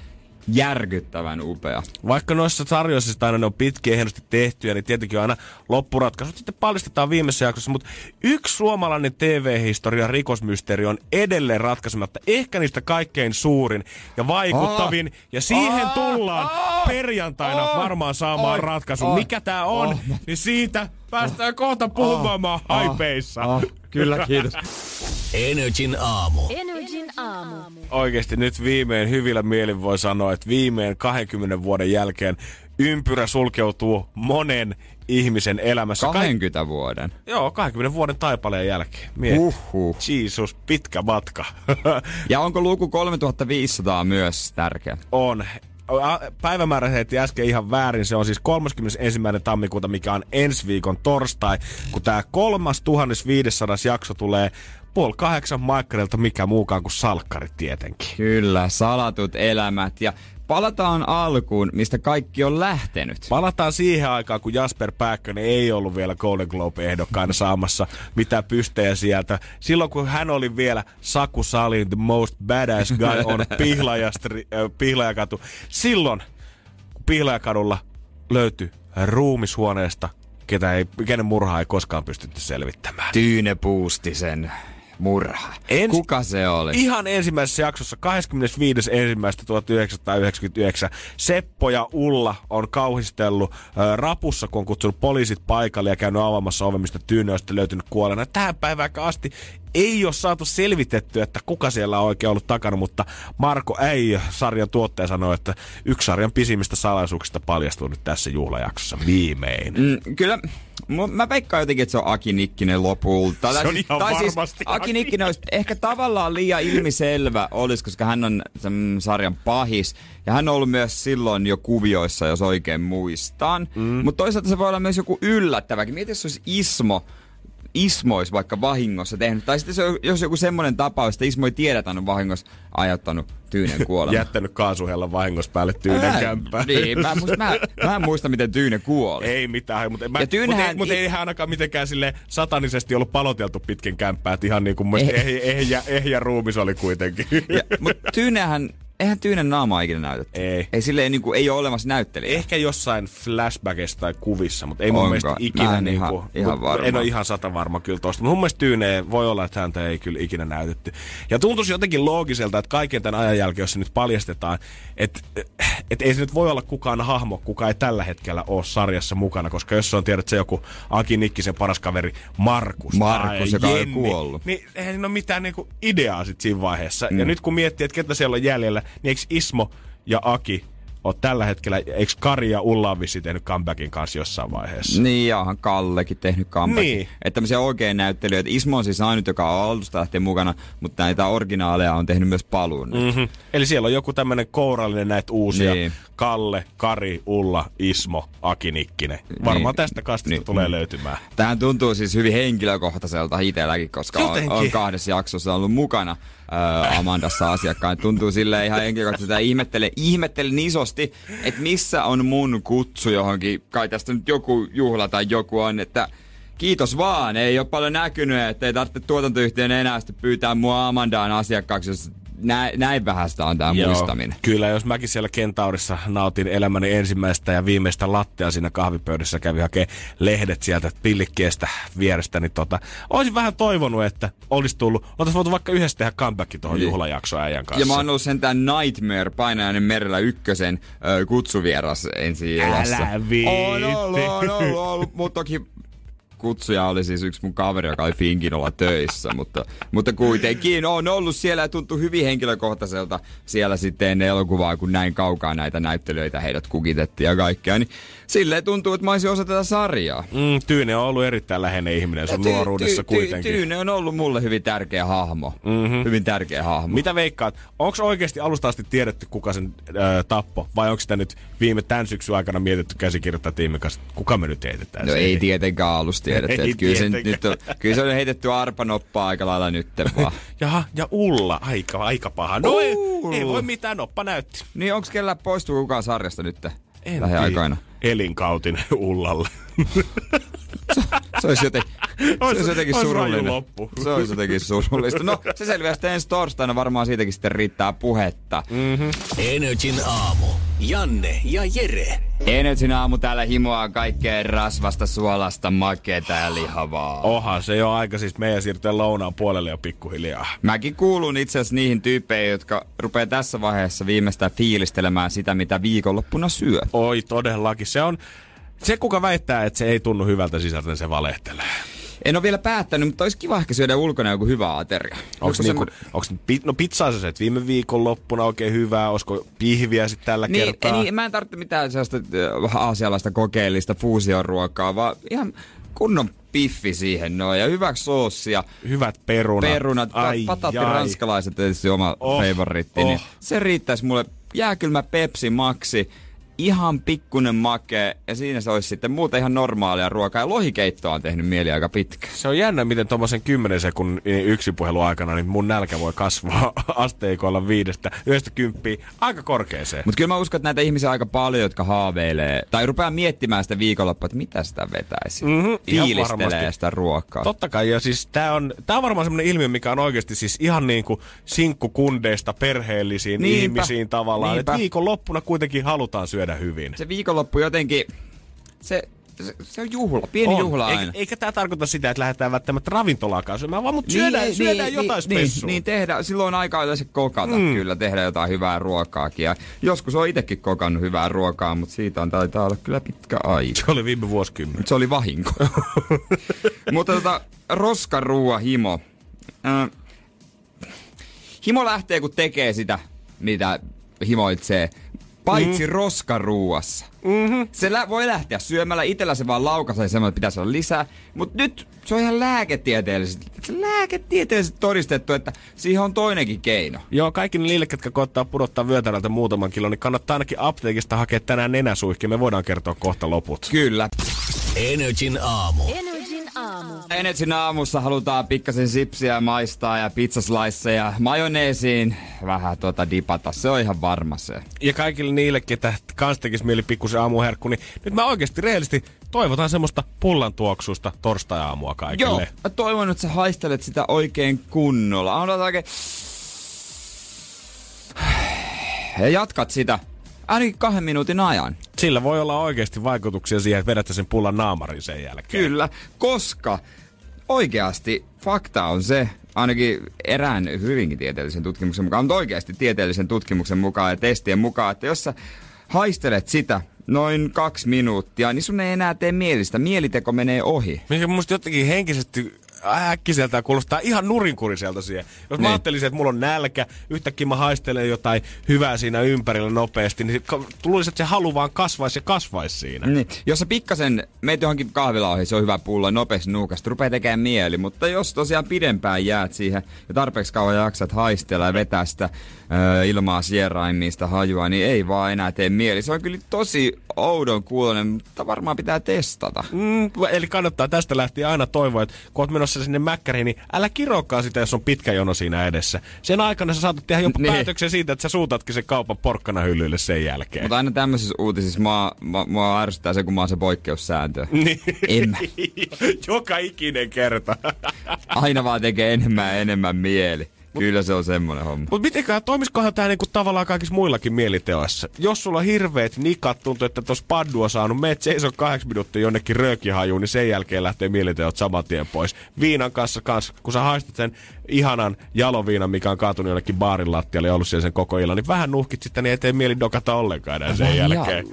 järkyttävän upea. Vaikka noissa sarjoissa aina ne on pitkiä hienosti tehtyjä, niin tietenkin on aina loppuratkaisut sitten paljastetaan viimeisessä jaksossa. Mutta yksi suomalainen TV-historian rikosmysteeri on edelleen ratkaisematta. Ehkä niistä kaikkein suurin ja vaikuttavin. Ah. ja siihen Ah. tullaan Ah. perjantaina Ah. varmaan saamaan Ai. ratkaisun. Ai. Mikä tää on, Ah. niin siitä päästään kohta puhumaan haipeissa. Kyllä, kiitos. Energin aamu. Energin aamu. Oikeasti nyt viimein hyvillä mielin voi sanoa, että viimein 20 vuoden jälkeen ympyrä sulkeutuu monen ihmisen elämässä. Kaik- 20 vuoden. Joo, 20 vuoden taipaleen jälkeen. Mieti. Uhuh. Jesus, pitkä matka. Ja onko luku 3500 myös tärkeä? on. Päivämäärä heitti äsken ihan väärin. Se on siis 31. tammikuuta, mikä on ensi viikon torstai, kun tämä 3500 jakso tulee puoli kahdeksan maikkarilta, mikä muukaan kuin salkkarit tietenkin. Kyllä, salatut elämät. Ja palataan alkuun, mistä kaikki on lähtenyt. Palataan siihen aikaan, kun Jasper Pääkkönen ei ollut vielä Golden Globe-ehdokkaana saamassa mitä pystejä sieltä. Silloin, kun hän oli vielä Saku Salin The Most Badass Guy on Pihlajastri, äh, Pihlajakatu. Silloin, kun Pihlajakadulla löytyi ruumishuoneesta, ketä ei, kenen murhaa ei koskaan pystytty selvittämään. Tyyne Puustisen murha. Ens- Kuka se oli? Ihan ensimmäisessä jaksossa 25.1.1999 Seppo ja Ulla on kauhistellut ö, rapussa, kun on kutsunut poliisit paikalle ja käynyt avaamassa oven, mistä Tyyne on sitten löytynyt kuolleena. Tähän päivään asti ei ole saatu selvitettyä, että kuka siellä on oikein ollut takana, mutta Marko Äijö, sarjan tuottaja, sanoi, että yksi sarjan pisimmistä salaisuuksista paljastuu nyt tässä juhlajaksossa viimein. Mm, kyllä, mä veikkaan jotenkin, että se on Aki Nikkinen lopulta. Se on siis- ihan tai siis varmasti Aki Aki. Nikkinen olisi ehkä tavallaan liian ilmiselvä olisi, koska hän on sen sarjan pahis. Ja hän on ollut myös silloin jo kuvioissa, jos oikein muistan. Mm. Mutta toisaalta se voi olla myös joku yllättäväkin. Mieti, jos se olisi Ismo, Ismo olisi vaikka vahingossa tehnyt. Tai sitten se, jos joku semmoinen tapaus, että Ismo ei tiedä, että on vahingossa aiheuttanut Tyynen kuoleman. Jättänyt kaasuhella vahingossa päälle Tyynen Ää, kämppään. Niin, mä, mä, mä en muista, miten Tyyne kuoli. Ei mitään, mutta, mä, Ja mutta, Tyynähän- ei, mutta ei hän ainakaan mitenkään sille satanisesti ollut paloteltu pitkin kämppää, että ihan niin kuin ehjä, ehjä, ehjä ruumis oli kuitenkin. Ja, mutta Tyynehän, eihän Tyynen naama ikinä näytetty. Ei. Ei silleen niinku, ei ole olemassa näyttelijä. Ehkä jossain flashbackissa tai kuvissa, mutta ei mun Onko? mielestä ikinä en niin ihan- ihan varma. En ole ihan sata varma kyllä tosta. Mutta mun mielestä Tyyneen voi olla, että häntä ei kyllä ikinä näytetty. Ja tuntuisi jotenkin loogiselta, että kaiken tämän ajan jälkeen, jos se nyt paljastetaan, että et ei se nyt voi olla kukaan hahmo, kuka ei tällä hetkellä ole sarjassa mukana, koska jos se on tiedät se joku Aki Nikkisen paras kaveri Markus, Markus, tai joka on jo Jenni, kuollut. niin eihän siinä ole mitään niinku ideaa sit siinä vaiheessa. Mm. Ja nyt kun miettii, että ketä siellä on jäljellä, niin eikö Ismo ja Aki ole tällä hetkellä, eikö Kari ja Ulla on vissiin tehnyt comebackin kanssa jossain vaiheessa? Niin, ja onhan Kallekin tehnyt comebackin. Niin. Että tämmöisiä oikein näyttelijöitä. Ismo on siis ainut, joka on alusta lähtien mukana, mutta näitä originaaleja on tehnyt myös paluun. Mm. Mm-hmm. Eli siellä on joku tämmönen kourallinen näitä uusia. Niin. Kalle, Kari, Ulla, Ismo, Aki Nikkinen. Varmaan Niin. tästä kastista Niin. tulee Mm. löytymään. Tähän tuntuu siis hyvin henkilökohtaiselta itselläkin, koska on, on kahdessa jaksossa ollut mukana ää, Amandassa asiakkaan. Tuntuu silleen ihan henkilökohtaisesti, että ihmettelen, ihmettelen isosti, että missä on mun kutsu johonkin, kai tästä nyt joku juhla tai joku on, että Kiitos vaan, ei ole paljon näkynyt, että ei tarvitse tuotantoyhtiön enää sitten pyytää mua Amandaan asiakkaaksi, jos näin, näin vähäistä on tämä muistaminen. Kyllä, jos mäkin siellä Kentaurissa nautin elämäni ensimmäistä ja viimeistä lattea siinä kahvipöydässä, kävi hakee lehdet sieltä pillikkiestä vierestä, niin tota, olisin vähän toivonut, että olisi tullut, oltaisiin voitu vaikka yhdessä tehdä comeback tuohon Niin. juhlajaksoon äijän kanssa. Ja mä oon ollut sentään Nightmare painajainen merellä ykkösen ö, kutsuvieras ensi. Älä viitti. On ollut, on ollut, ollut. Mutta toki kutsuja oli siis yksi mun kaveri, joka oli Finkinolla töissä, mutta, mutta kuitenkin on ollut siellä ja tuntui hyvin henkilökohtaiselta siellä sitten ennen elokuvaa, kun näin kaukaa näitä näyttelijöitä heidät kukitettiin ja kaikkea, niin silleen tuntuu, että mä olisin osa tätä sarjaa. Mm, Tyyne on ollut erittäin läheinen ihminen sun Ty- nuoruudessa ty- ty- kuitenkin. Tyyne on ollut mulle hyvin tärkeä hahmo. Mm-hmm. Hyvin tärkeä hahmo. Mitä veikkaat? Onko oikeasti alusta asti tiedetty, kuka sen äh, tappo? Vai onko sitä nyt viime tämän syksyn aikana mietitty käsikirjoittaa tiimin kanssa, että kuka me nyt heitetään? No ei tietenkään alusta tiedetty. Ei kyllä, se, nyt on, kyllä se on heitetty arpanoppaa aika lailla nyt vaan. Jaha, ja Ulla, aika, aika paha. No ei, ei voi mitään, noppa näytti. niin onks kellä poistuu kukaan sarjasta nyt En lähiaikoina? Elinkautinen Ullalle. Se olisi jotenkin, se olisi jotenkin surullinen. loppu. Se olisi jotenkin surullista. No, se selviää sitten ensi torstaina. Varmaan siitäkin sitten riittää puhetta. Mm. Energin aamu. Janne ja Jere. Energin aamu täällä himoaa kaikkea rasvasta, suolasta, makeeta ja lihavaa. Oha, se jo aika siis meidän siirtyä lounaan puolelle jo pikkuhiljaa. Mäkin kuulun itse asiassa niihin tyyppeihin, jotka rupeaa tässä vaiheessa viimeistään fiilistelemään sitä, mitä viikonloppuna syö. Oi, todellakin. Se on, se kuka väittää, että se ei tunnu hyvältä sisältä, niin se valehtelee. En ole vielä päättänyt, mutta olisi kiva ehkä syödä ulkona joku hyvä ateria. Onko niinku, semmo- no pizzaa sä söit viime viikon loppuna oikein hyvää, olisiko pihviä sitten tällä niin, kertaa? niin, mä en tarvitse mitään sellaista äh, aasialaista kokeellista fuusioruokaa, vaan ihan kunnon piffi siihen noin ja hyväksi soossia. Hyvät perunat. Perunat, ai, pataatti ai. ranskalaiset tietysti oma Oh, favoritti, oh. niin se riittäisi mulle jääkylmä Pepsi Maxi, ihan pikkunen make ja siinä se olisi sitten muuta ihan normaalia ruokaa. Ja lohikeittoa on tehnyt mieli aika pitkä. Se on jännä, miten tuommoisen 10 sekunnin yksi puhelu aikana niin mun nälkä voi kasvaa asteikoilla viidestä, yhdestä kymppiä aika korkeeseen. Mutta kyllä mä uskon, että näitä ihmisiä aika paljon, jotka haaveilee tai rupeaa miettimään sitä viikonloppua, että mitä sitä vetäisi. Mhm, ihan Fiilistelee sitä ruokaa. Totta kai, ja siis tää on, tää on varmaan semmoinen ilmiö, mikä on oikeasti siis ihan niinku sinkkukundeista perheellisiin Niinpä, ihmisiin tavallaan. niinpä. Että viikonloppuna kuitenkin halutaan syödä hyvin. Se viikonloppu jotenkin, se, se, se on juhla, pieni On. juhla aina. Eikä, eikä tämä tarkoita sitä, että lähdetään välttämättä ravintolaan syömään, vaan mutta syödään, Niin, syödään niin, jotain niin, spessua. niin, niin, tehdään. Silloin on aikaa yleensä kokata mm. kyllä, tehdä jotain hyvää ruokaakin. Ja joskus on itsekin kokannut hyvää ruokaa, mutta siitä on taitaa olla kyllä pitkä aika. Se oli viime vuosikymmen. Se oli vahinko. mutta tota, roskaruua himo. Äh, himo lähtee, kun tekee sitä, mitä himoitsee. Paitsi mm. roskaruuassa. Mm-hmm. Se lä- voi lähteä syömällä. Itellä se vaan laukaisee semmoinen, että pitäisi olla lisää. Mutta nyt se on ihan lääketieteellisesti, se lääketieteellisesti todistettu, että siihen on toinenkin keino. Joo, kaikki niille, ketkä koittaa pudottaa vyötärältä muutaman kilon, niin kannattaa ainakin apteekista hakea tänään nenäsuihki. Me voidaan kertoa kohta loput. Kyllä. Energin aamu. Energin aamu. Energin aamussa halutaan pikkasen sipsiä maistaa ja pizzasliceja majoneesiin vähän tuota dipata. Se on ihan varma se. Ja kaikille niille, ketä kans tekis mieli pikkusen aamuherkku, niin nyt mä oikeasti rehellisesti toivotan semmoista pullan tuoksusta torstai-aamua kaikille. Joo, mä toivon, että sä haistelet sitä oikein kunnolla. Aloita oikein... Ja jatkat sitä ainakin kahden minuutin ajan. Sillä voi olla oikeasti vaikutuksia siihen, että vedätte sen pullan naamarin sen jälkeen. Kyllä, koska oikeasti fakta on se, ainakin erään hyvinkin tieteellisen tutkimuksen mukaan, mutta oikeasti tieteellisen tutkimuksen mukaan ja testien mukaan, että jos sä haistelet sitä noin kaksi minuuttia, niin sun ei enää tee mielistä. Mieliteko menee ohi. Mikä musta jotenkin henkisesti äkkiseltään kuulostaa ihan nurinkuriselta siihen. Jos mä Niin. ajattelisin, että mulla on nälkä, yhtäkkiä mä haistelen jotain hyvää siinä ympärillä nopeasti, niin tulisi, että se halu vaan kasvaisi ja kasvaisi siinä. Niin. Jos sä pikkasen meet johonkin kahvilaan ohi, se on hyvä pulla, nopeasti nuukasta, rupeaa tekemään mieli. Mutta jos tosiaan pidempään jäät siihen ja tarpeeksi kauan jaksat haistella ja vetää sitä ö, ilmaa sieraimiin sitä hajua, niin ei vaan enää tee mieli. Se on kyllä tosi oudon kuulonen, mutta varmaan pitää testata. Mm, eli kannattaa tästä lähtien aina toivoa, että kun oot menossa sinne mäkkäriin, niin älä kirokaa sitä, jos on pitkä jono siinä edessä. Sen aikana sä saatat tehdä jopa Niin. päätöksen siitä, että sä suutatkin sen kaupan porkkana hyllylle sen jälkeen. Mutta aina tämmöisissä uutisissa mua, mua, mua ärsyttää se, kun mä oon se poikkeussääntö. Niin. En. Joka ikinen kerta. Aina vaan tekee enemmän ja enemmän mieli. Kyllä se on semmoinen homma. Mutta mitenkään, toimiskohan tämä niinku tavallaan kaikissa muillakin mieliteoissa? Jos sulla on hirveet nikat, tuntuu, että tuossa paddu on saanut, meet seisoo kahdeksan minuuttia jonnekin röökihajuun, niin sen jälkeen lähtee mieliteot saman tien pois. Viinan kanssa, kanssa kun sä haistat sen ihanan jaloviinan, mikä on kaatunut jonnekin baarin lattialle ja ollut siellä sen koko illan, niin vähän nuhkit sitten, niin ettei mieli dokata ollenkaan enää sen jälkeen.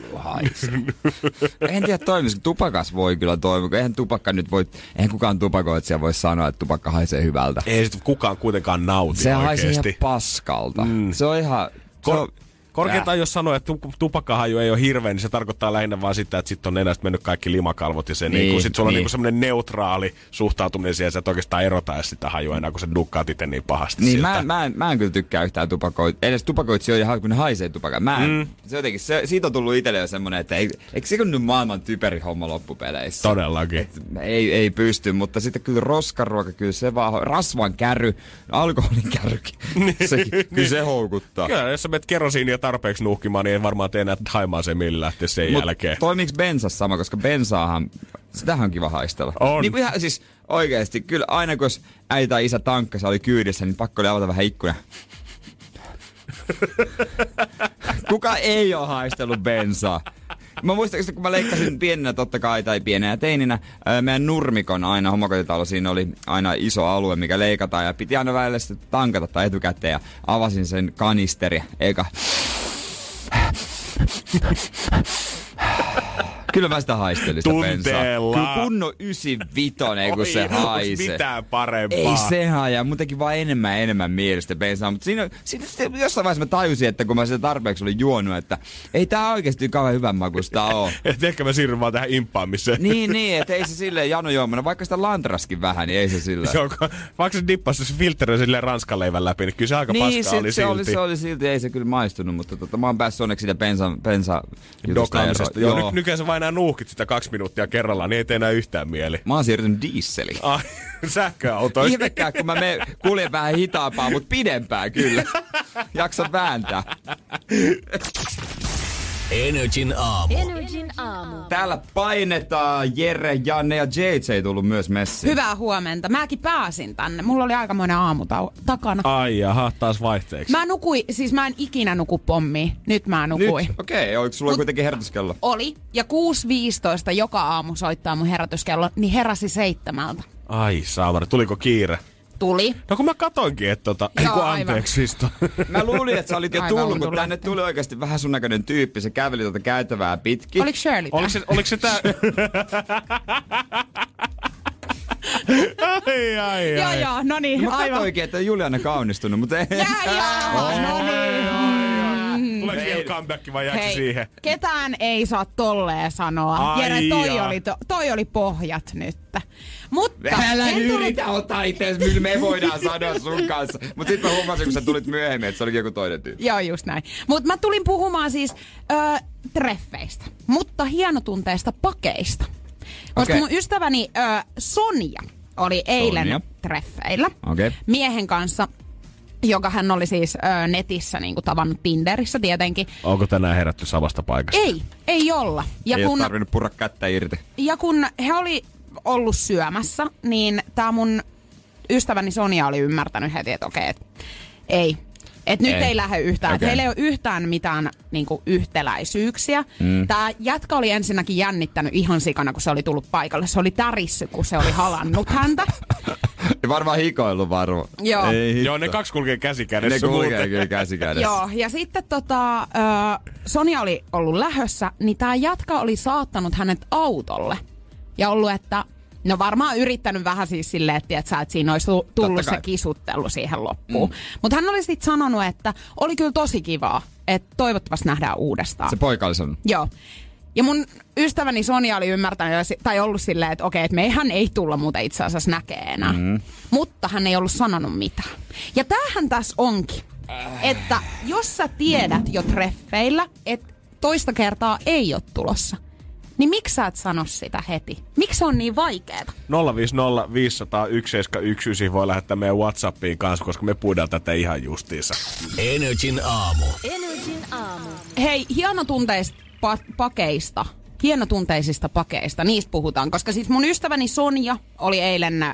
en tiedä toimisiko. Tupakas voi kyllä toimia, kun eihän tupakka nyt voi, eihän kukaan tupakoitsija voi sanoa, että tupakka haisee hyvältä. Ei sitten kukaan kuitenkaan nauti Se haisee ihan paskalta. Mm. Se on ihan... On, Korkeintaan jos sanoo, että tu- tupakkahaju ei ole hirveä, niin se tarkoittaa lähinnä vaan sitä, että sitten on nenästä mennyt kaikki limakalvot ja se niin, Niin, niin, sit sulla on niin. niinku semmoinen neutraali suhtautuminen siihen, sä et oikeastaan erota edes sitä hajua enää, kun sä dukkaat itse niin pahasti Niin, siltä. mä, mä, en, mä en kyllä tykkää yhtään tupakoit. Edes tupakoitsijoita, kun ne haisee tupakan. Mä en, mm. se jotenkin, se, siitä on tullut itselle jo semmonen, että ei, eikö se kun nyt maailman typeri homma loppupeleissä? Todellakin. Ei, ei pysty, mutta sitten kyllä roskaruoka, kyllä se vaan, rasvan kärry, alkoholin kärrykin, se, kyllä se houkuttaa. Kyllä, jos sä menet kerosiinia tarpeeksi nuhkimaan, niin ei varmaan tee enää haimaaseen millä lähteä sen Mut jälkeen. Toimiks bensas sama, koska bensaahan, sitähän on kiva haistella. On. Niin kuin ihan siis oikeesti, kyllä aina kun jos äiti tai isä tankkasi oli kyydissä, niin pakko oli avata vähän ikkuna. Kuka ei ole haistellut bensaa? Mä muistan, kun mä leikkasin pienenä totta kai, tai pienenä teininä, meidän nurmikon aina homakotitalo, siinä oli aina iso alue, mikä leikataan, ja piti aina välillä sitten tankata tai etukäteen, ja avasin sen kanisteri, eikä... Kyllä mä sitä haistelin sitä bensaa. Tunteella. Kyllä kunnon 95, kun se haisee. mitään parempaa. Ei se haja, mun teki vaan enemmän enemmän mielestä bensaa. Mutta siinä, siinä, siinä, jossain vaiheessa mä tajusin, että kun mä sitä tarpeeksi olin juonut, että ei tää oikeesti kauhean hyvän makusta oo. Et ehkä mä siirryn vaan tähän imppaamiseen. niin, niin, että ei se silleen janojuomana, vaikka sitä lantraskin vähän, niin ei se silleen. Joo, vaikka se dippasi se filtteri silleen ranskan leivän läpi, niin kyllä se aika niin, paskaa se, oli se, oli, silti. se oli silti, ei se kyllä maistunut, mutta tota, mä oon päässyt onneksi siitä bensa, bensa Dokaamisesta. Joo, nyt nykyään sä vain enää nuuhkit sitä kaksi minuuttia kerrallaan, niin ei tee enää yhtään mieli. Mä oon siirtynyt dieseliin. Ai, sähköautoihin. Ihmekään, kun mä me, kuljen vähän hitaampaa, mutta pidempään kyllä. Jaksa vääntää. Energin aamu. Energin aamu. Täällä painetaan Jere, Janne ja JJ tullut myös messiin. Hyvää huomenta. Mäkin pääsin tänne. Mulla oli aikamoinen aamu tau- takana. Ai jaha, taas vaihteeksi. Mä nukui, siis mä en ikinä nuku pommiin. Nyt mä Nyt? nukuin. Okei, okay, oliko sulla Mut- kuitenkin herätyskello? Oli. Ja 6.15 joka aamu soittaa mun herätyskello, niin heräsi seitsemältä. Ai saamari, tuliko kiire? Tuli. No kun mä katoinkin, että tota, Joo, kun aivan. anteeksi Sisto. Mä luulin, että sä olit jo Aivan tullut, kun untulle. tänne tuli oikeasti vähän sun näköinen tyyppi. Se käveli tuota käytävää pitkin. Oliko Shirley Oliko se, oliko se tää... ai, ai, Joo, ai. joo, no niin, Mä aivan. katsoinkin, että Juliana kaunistunut, mutta ei. Jää, jää, no niin. Tuleeko vielä comeback vai jääkö siihen? ketään ei saa tolleen sanoa. Ai Jere, toi jaa. oli, to, toi oli pohjat nyt. Mutta Älä en nyt tullut- yritä ottaa itse, mitä me voidaan sanoa sun kanssa. Mutta sitten mä huomasin, kun sä tulit myöhemmin, että se olikin joku toinen tyyppi. Joo, just näin. Mutta mä tulin puhumaan siis ö, treffeistä, mutta hienotunteista pakeista. Koska Okei. mun ystäväni ö, Sonja oli eilen Sonja. treffeillä Okei. miehen kanssa, joka hän oli siis ö, netissä niin tavannut Tinderissä tietenkin. Onko tänään herätty samasta paikasta? Ei, ei olla. Ja ei kun, ole tarvinnut purra kättä irti. ja kun he oli ollut syömässä, niin tämä mun ystäväni Sonia oli ymmärtänyt heti, että okei, et, ei. Et nyt Ei. ei, lähde yhtään. Okay. Heillä ei ole yhtään mitään niinku, yhtäläisyyksiä. Mm. Tämä jätkä oli ensinnäkin jännittänyt ihan sikana, kun se oli tullut paikalle. Se oli tärissy, kun se oli halannut häntä. Ja varmaan hikoillut varmaan. Joo. Ei. Joo, ne kaksi kulkee ne käsikädessä kulkee muuten. kyllä käsi kädessä. Joo, ja sitten tota, Sonia oli ollut lähössä, niin tämä jatka oli saattanut hänet autolle. Ja ollut, että no varmaan yrittänyt vähän siis silleen, että, tiedät että siinä olisi tullut se kisuttelu siihen loppuun. Mm. Mutta hän oli sitten sanonut, että oli kyllä tosi kivaa, että toivottavasti nähdään uudestaan. Se poika oli sanonut. Joo. Ja mun ystäväni Sonia oli ymmärtänyt tai ollut silleen, että okei, että meihän ei tulla muuten itse asiassa näkee enää. Mm. Mutta hän ei ollut sanonut mitään. Ja tämähän tässä onkin, että jos sä tiedät jo treffeillä, että toista kertaa ei ole tulossa, niin miksi sä et sano sitä heti? Miksi se on niin vaikeeta? 050 500 1719 voi lähettää meidän Whatsappiin kanssa, koska me puidaan tätä ihan justiinsa. Energin aamu. Energin aamu. Hei, hienotunteista pa- pakeista, hienotunteisista pakeista, niistä puhutaan. Koska siis mun ystäväni Sonja oli eilen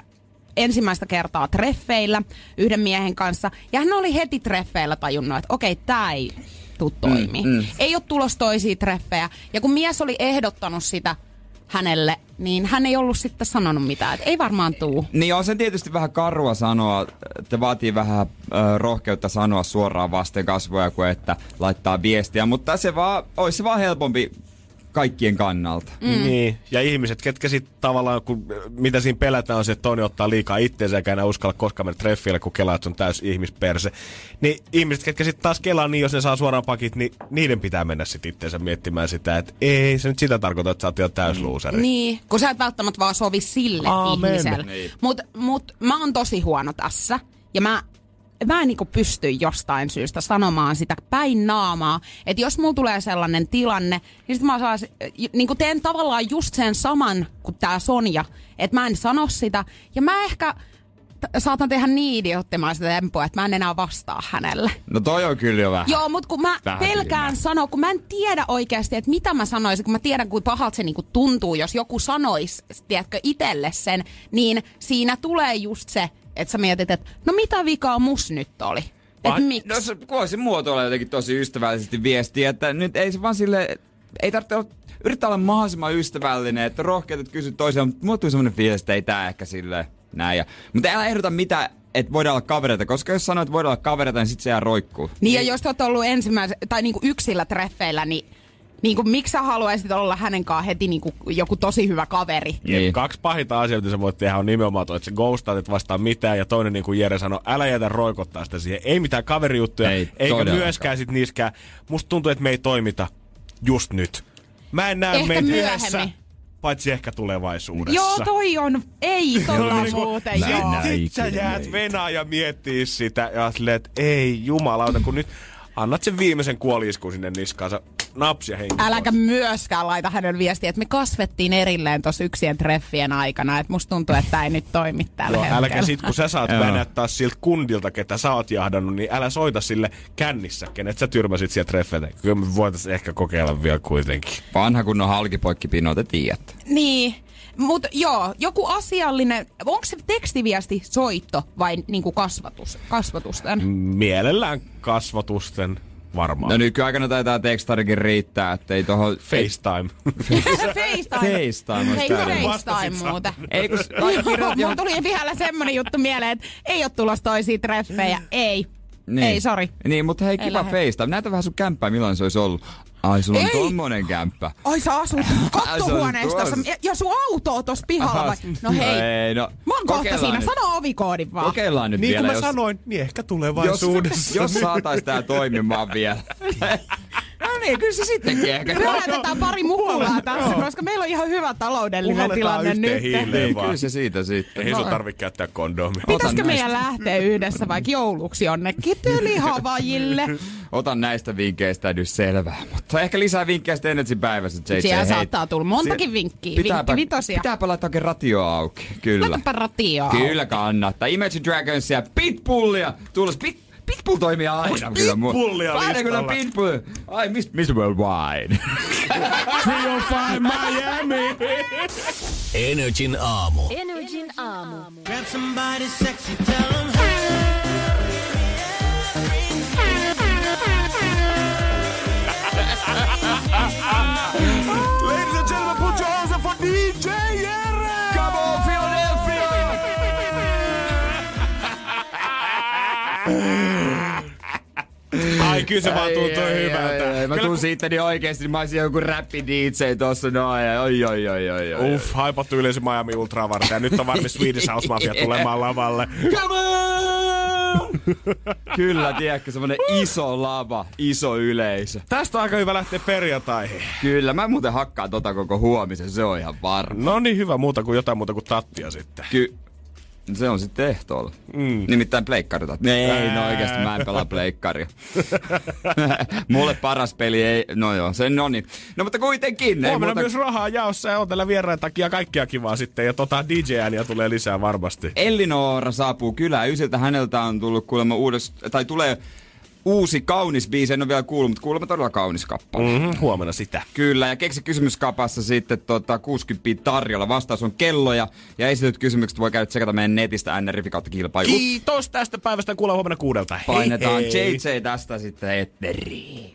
ensimmäistä kertaa treffeillä yhden miehen kanssa. Ja hän oli heti treffeillä tajunnut, että okei, tää ei tuu toimii. Mm, mm. Ei ole tulos toisia treffejä. Ja kun mies oli ehdottanut sitä hänelle, niin hän ei ollut sitten sanonut mitään, että ei varmaan tuu. Niin on se tietysti vähän karua sanoa, että vaatii vähän äh, rohkeutta sanoa suoraan vasten kasvoja kuin että laittaa viestiä, mutta se vaan, olisi se vaan helpompi kaikkien kannalta. Mm. Niin, ja ihmiset, ketkä sitten tavallaan, kun, mitä siinä pelätään on se, että Toni ottaa liikaa itteensä eikä enää uskalla koskaan mennä treffille, kun kelaa, että se on täys ihmisperse. Niin ihmiset, ketkä sitten taas kelaa niin, jos ne saa suoraan pakit, niin niiden pitää mennä sitten itteensä miettimään sitä, että ei se nyt sitä tarkoita, että sä oot ihan täys luuseri. Niin, kun sä et välttämättä vaan sovi sille Aamen. ihmiselle. Niin. Mutta mut, mä oon tosi huono tässä. Ja mä, mä en niinku pysty jostain syystä sanomaan sitä päin naamaa. Että jos mulla tulee sellainen tilanne, niin sit mä saan, niinku teen tavallaan just sen saman kuin tää Sonja. Että mä en sano sitä. Ja mä ehkä saatan tehdä niin idioottimaista tempoa, että mä en enää vastaa hänelle. No toi on kyllä jo vähän. Joo, mutta kun mä Vähän pelkään sanoa, kun mä en tiedä oikeasti, että mitä mä sanoisin, kun mä tiedän, kuinka pahalta se niinku tuntuu, jos joku sanoisi, tiedätkö, itselle sen, niin siinä tulee just se, että sä mietit, että no mitä vikaa mus nyt oli? Että miksi? No se voisi muotoilla jotenkin tosi ystävällisesti viestiä, että nyt ei se vaan sille, ei tarvitse olla, yrittää olla mahdollisimman ystävällinen, että rohkeat, että kysyt toisiaan, mutta tuli semmoinen fiilis, että ei tää ehkä sille näin. Ja, mutta älä ehdota mitä, että voidaan olla kavereita, koska jos sanoit, että voidaan olla kavereita, niin sit se jää roikkuu. Niin ja jos te oot ollut ensimmäisen, tai niinku yksillä treffeillä, niin Niinku, miksi sä haluaisit olla hänen kanssaan heti niinku joku tosi hyvä kaveri? Niin. Kaksi pahinta asiaa, mitä sä voit tehdä, on nimenomaan toi, että sä ghostaat, et vastaa mitään, ja toinen, niin kuin Jere sanoi, älä jätä roikottaa sitä siihen. Ei mitään kaverijuttuja, Ei ei, eikä myöskään sit niiskään. Musta tuntuu, että me ei toimita just nyt. Mä en näe meitä yhdessä, paitsi ehkä tulevaisuudessa. Joo, toi on, ei tolla Niinku, muuten, sit- joo. Sit sä jäät venaa ja miettii sitä ja silleen, että ei jumalauta, kun nyt annat sen viimeisen kuoliiskun sinne niskaansa. Naps ja henki Äläkä pois. myöskään laita hänen viestiä, että me kasvettiin erilleen tuossa yksien treffien aikana. Että musta tuntuu, että tämä ei nyt toimi tällä Joo, hetkellä. äläkä sit, kun sä saat taas siltä kundilta, ketä sä oot jahdannut, niin älä soita sille kännissä, kenet sä tyrmäsit siellä treffeiltä. Kyllä me voitais ehkä kokeilla vielä kuitenkin. Vanha kunnon halkipoikkipino, te tiedätte. Niin, mutta joo, joku asiallinen, onko se tekstiviesti soitto vai niinku kasvatus, kasvatusten? Mielellään kasvatusten varmaan. No nykyaikana taitaa tekstarikin riittää, että ei tohon... FaceTime. FaceTime. FaceTime Hei. FaceTime muuten. Ei kun... Joo, Mulla tuli vielä semmonen juttu mieleen, että ei ole tulossa toisia treffejä. Ei. Ei, sori. Niin, mutta hei, Ei kiva. FaceTime. Näytä vähän sun kämppää, milloin se olisi ollut. Ai, sulla on Ei. tommonen kämppä. Ai sä asut kattohuoneistossa tuossa. ja, ja sun auto on tossa pihalla vai? No hei. Ei, no, Mä oon kohta siinä, nyt. sano ovikoodin vaan. Kokeillaan nyt niin vielä, kuin mä jos, sanoin, niin ehkä jos, tulevaisuudessa. jos saatais tää toimimaan vielä. no niin, kyllä se sittenkin ehkä. Me laitetaan pari mukulaa tässä, koska meillä on ihan hyvä taloudellinen Puhalletaan tilanne nyt. Niin, kyllä se siitä sitten. Ei sun tarvitse käyttää kondomia. Pitäisikö meidän lähteä yhdessä vaikka jouluksi jonnekin tylihavajille? Otan näistä vinkkeistä nyt selvää. Mutta ehkä lisää vinkkejä sitten Energy päivässä, JJ. Siellä Hei, saattaa tulla montakin si- vinkkiä, Pitääpä, vinkki vitosia. pitääpä laittaa oikein ratio auki. Kyllä. Laitapa ratioa. Kyllä kannattaa. Imagine Dragonsia, Pitbullia. Tulos Pit, Pitbull toimii aina. Onks kyllä mu- Pitbullia Aina kyllä listalla? Pitbull. Ai, Mr. Mr. Worldwide. 305 Miami! Energin aamu. Energin aamu. Ladies and gentlemen, put your hands up for DJ Jere! Come on, Philadelphia! Ai kyllä se vaan tuntuu hyvältä. Mä Kyllä tuun siitä niin oikeesti, mä olisin joku räppi DJ tossa noin. ja Oi, oi, oi, oi, oi. Uff, haipattu yleisö Miami Ultraa varten. Ja nyt on valmis Swedish House Mafia tulemaan lavalle. Come on! Kyllä, tiedätkö, semmonen iso lava, iso yleisö. Tästä on aika hyvä lähteä perjantaihin. Kyllä, mä muuten hakkaan tota koko huomisen, se on ihan varma. No niin hyvä muuta kuin jotain muuta kuin tattia sitten. Ky- se on sitten ehtoolla. Mm. Nimittäin pleikkarita. Ei, no oikeesti mä en pelaa pleikkaria. Mulle paras peli ei, no joo, se no niin. No mutta kuitenkin. Huomenna muuta- myös rahaa jaossa ja on tällä vieraan takia kaikkia kivaa sitten. Ja tota DJ-ääniä tulee lisää varmasti. Elinora saapuu kylään. Ysiltä häneltä on tullut kuulemma uudesta, tai tulee uusi kaunis biisi. En ole vielä kuullut, mutta kuulemma todella kaunis kappale. Mm-hmm, huomenna sitä. Kyllä, ja keksi kysymyskapassa sitten tota, 60 tarjolla. Vastaus on kelloja, ja esityt kysymykset voi käydä tsekata meidän netistä NRF kautta kilpailu. Kiitos tästä päivästä. Kuullaan huomenna kuudelta. Hei, Painetaan hei. JJ tästä sitten etteriin.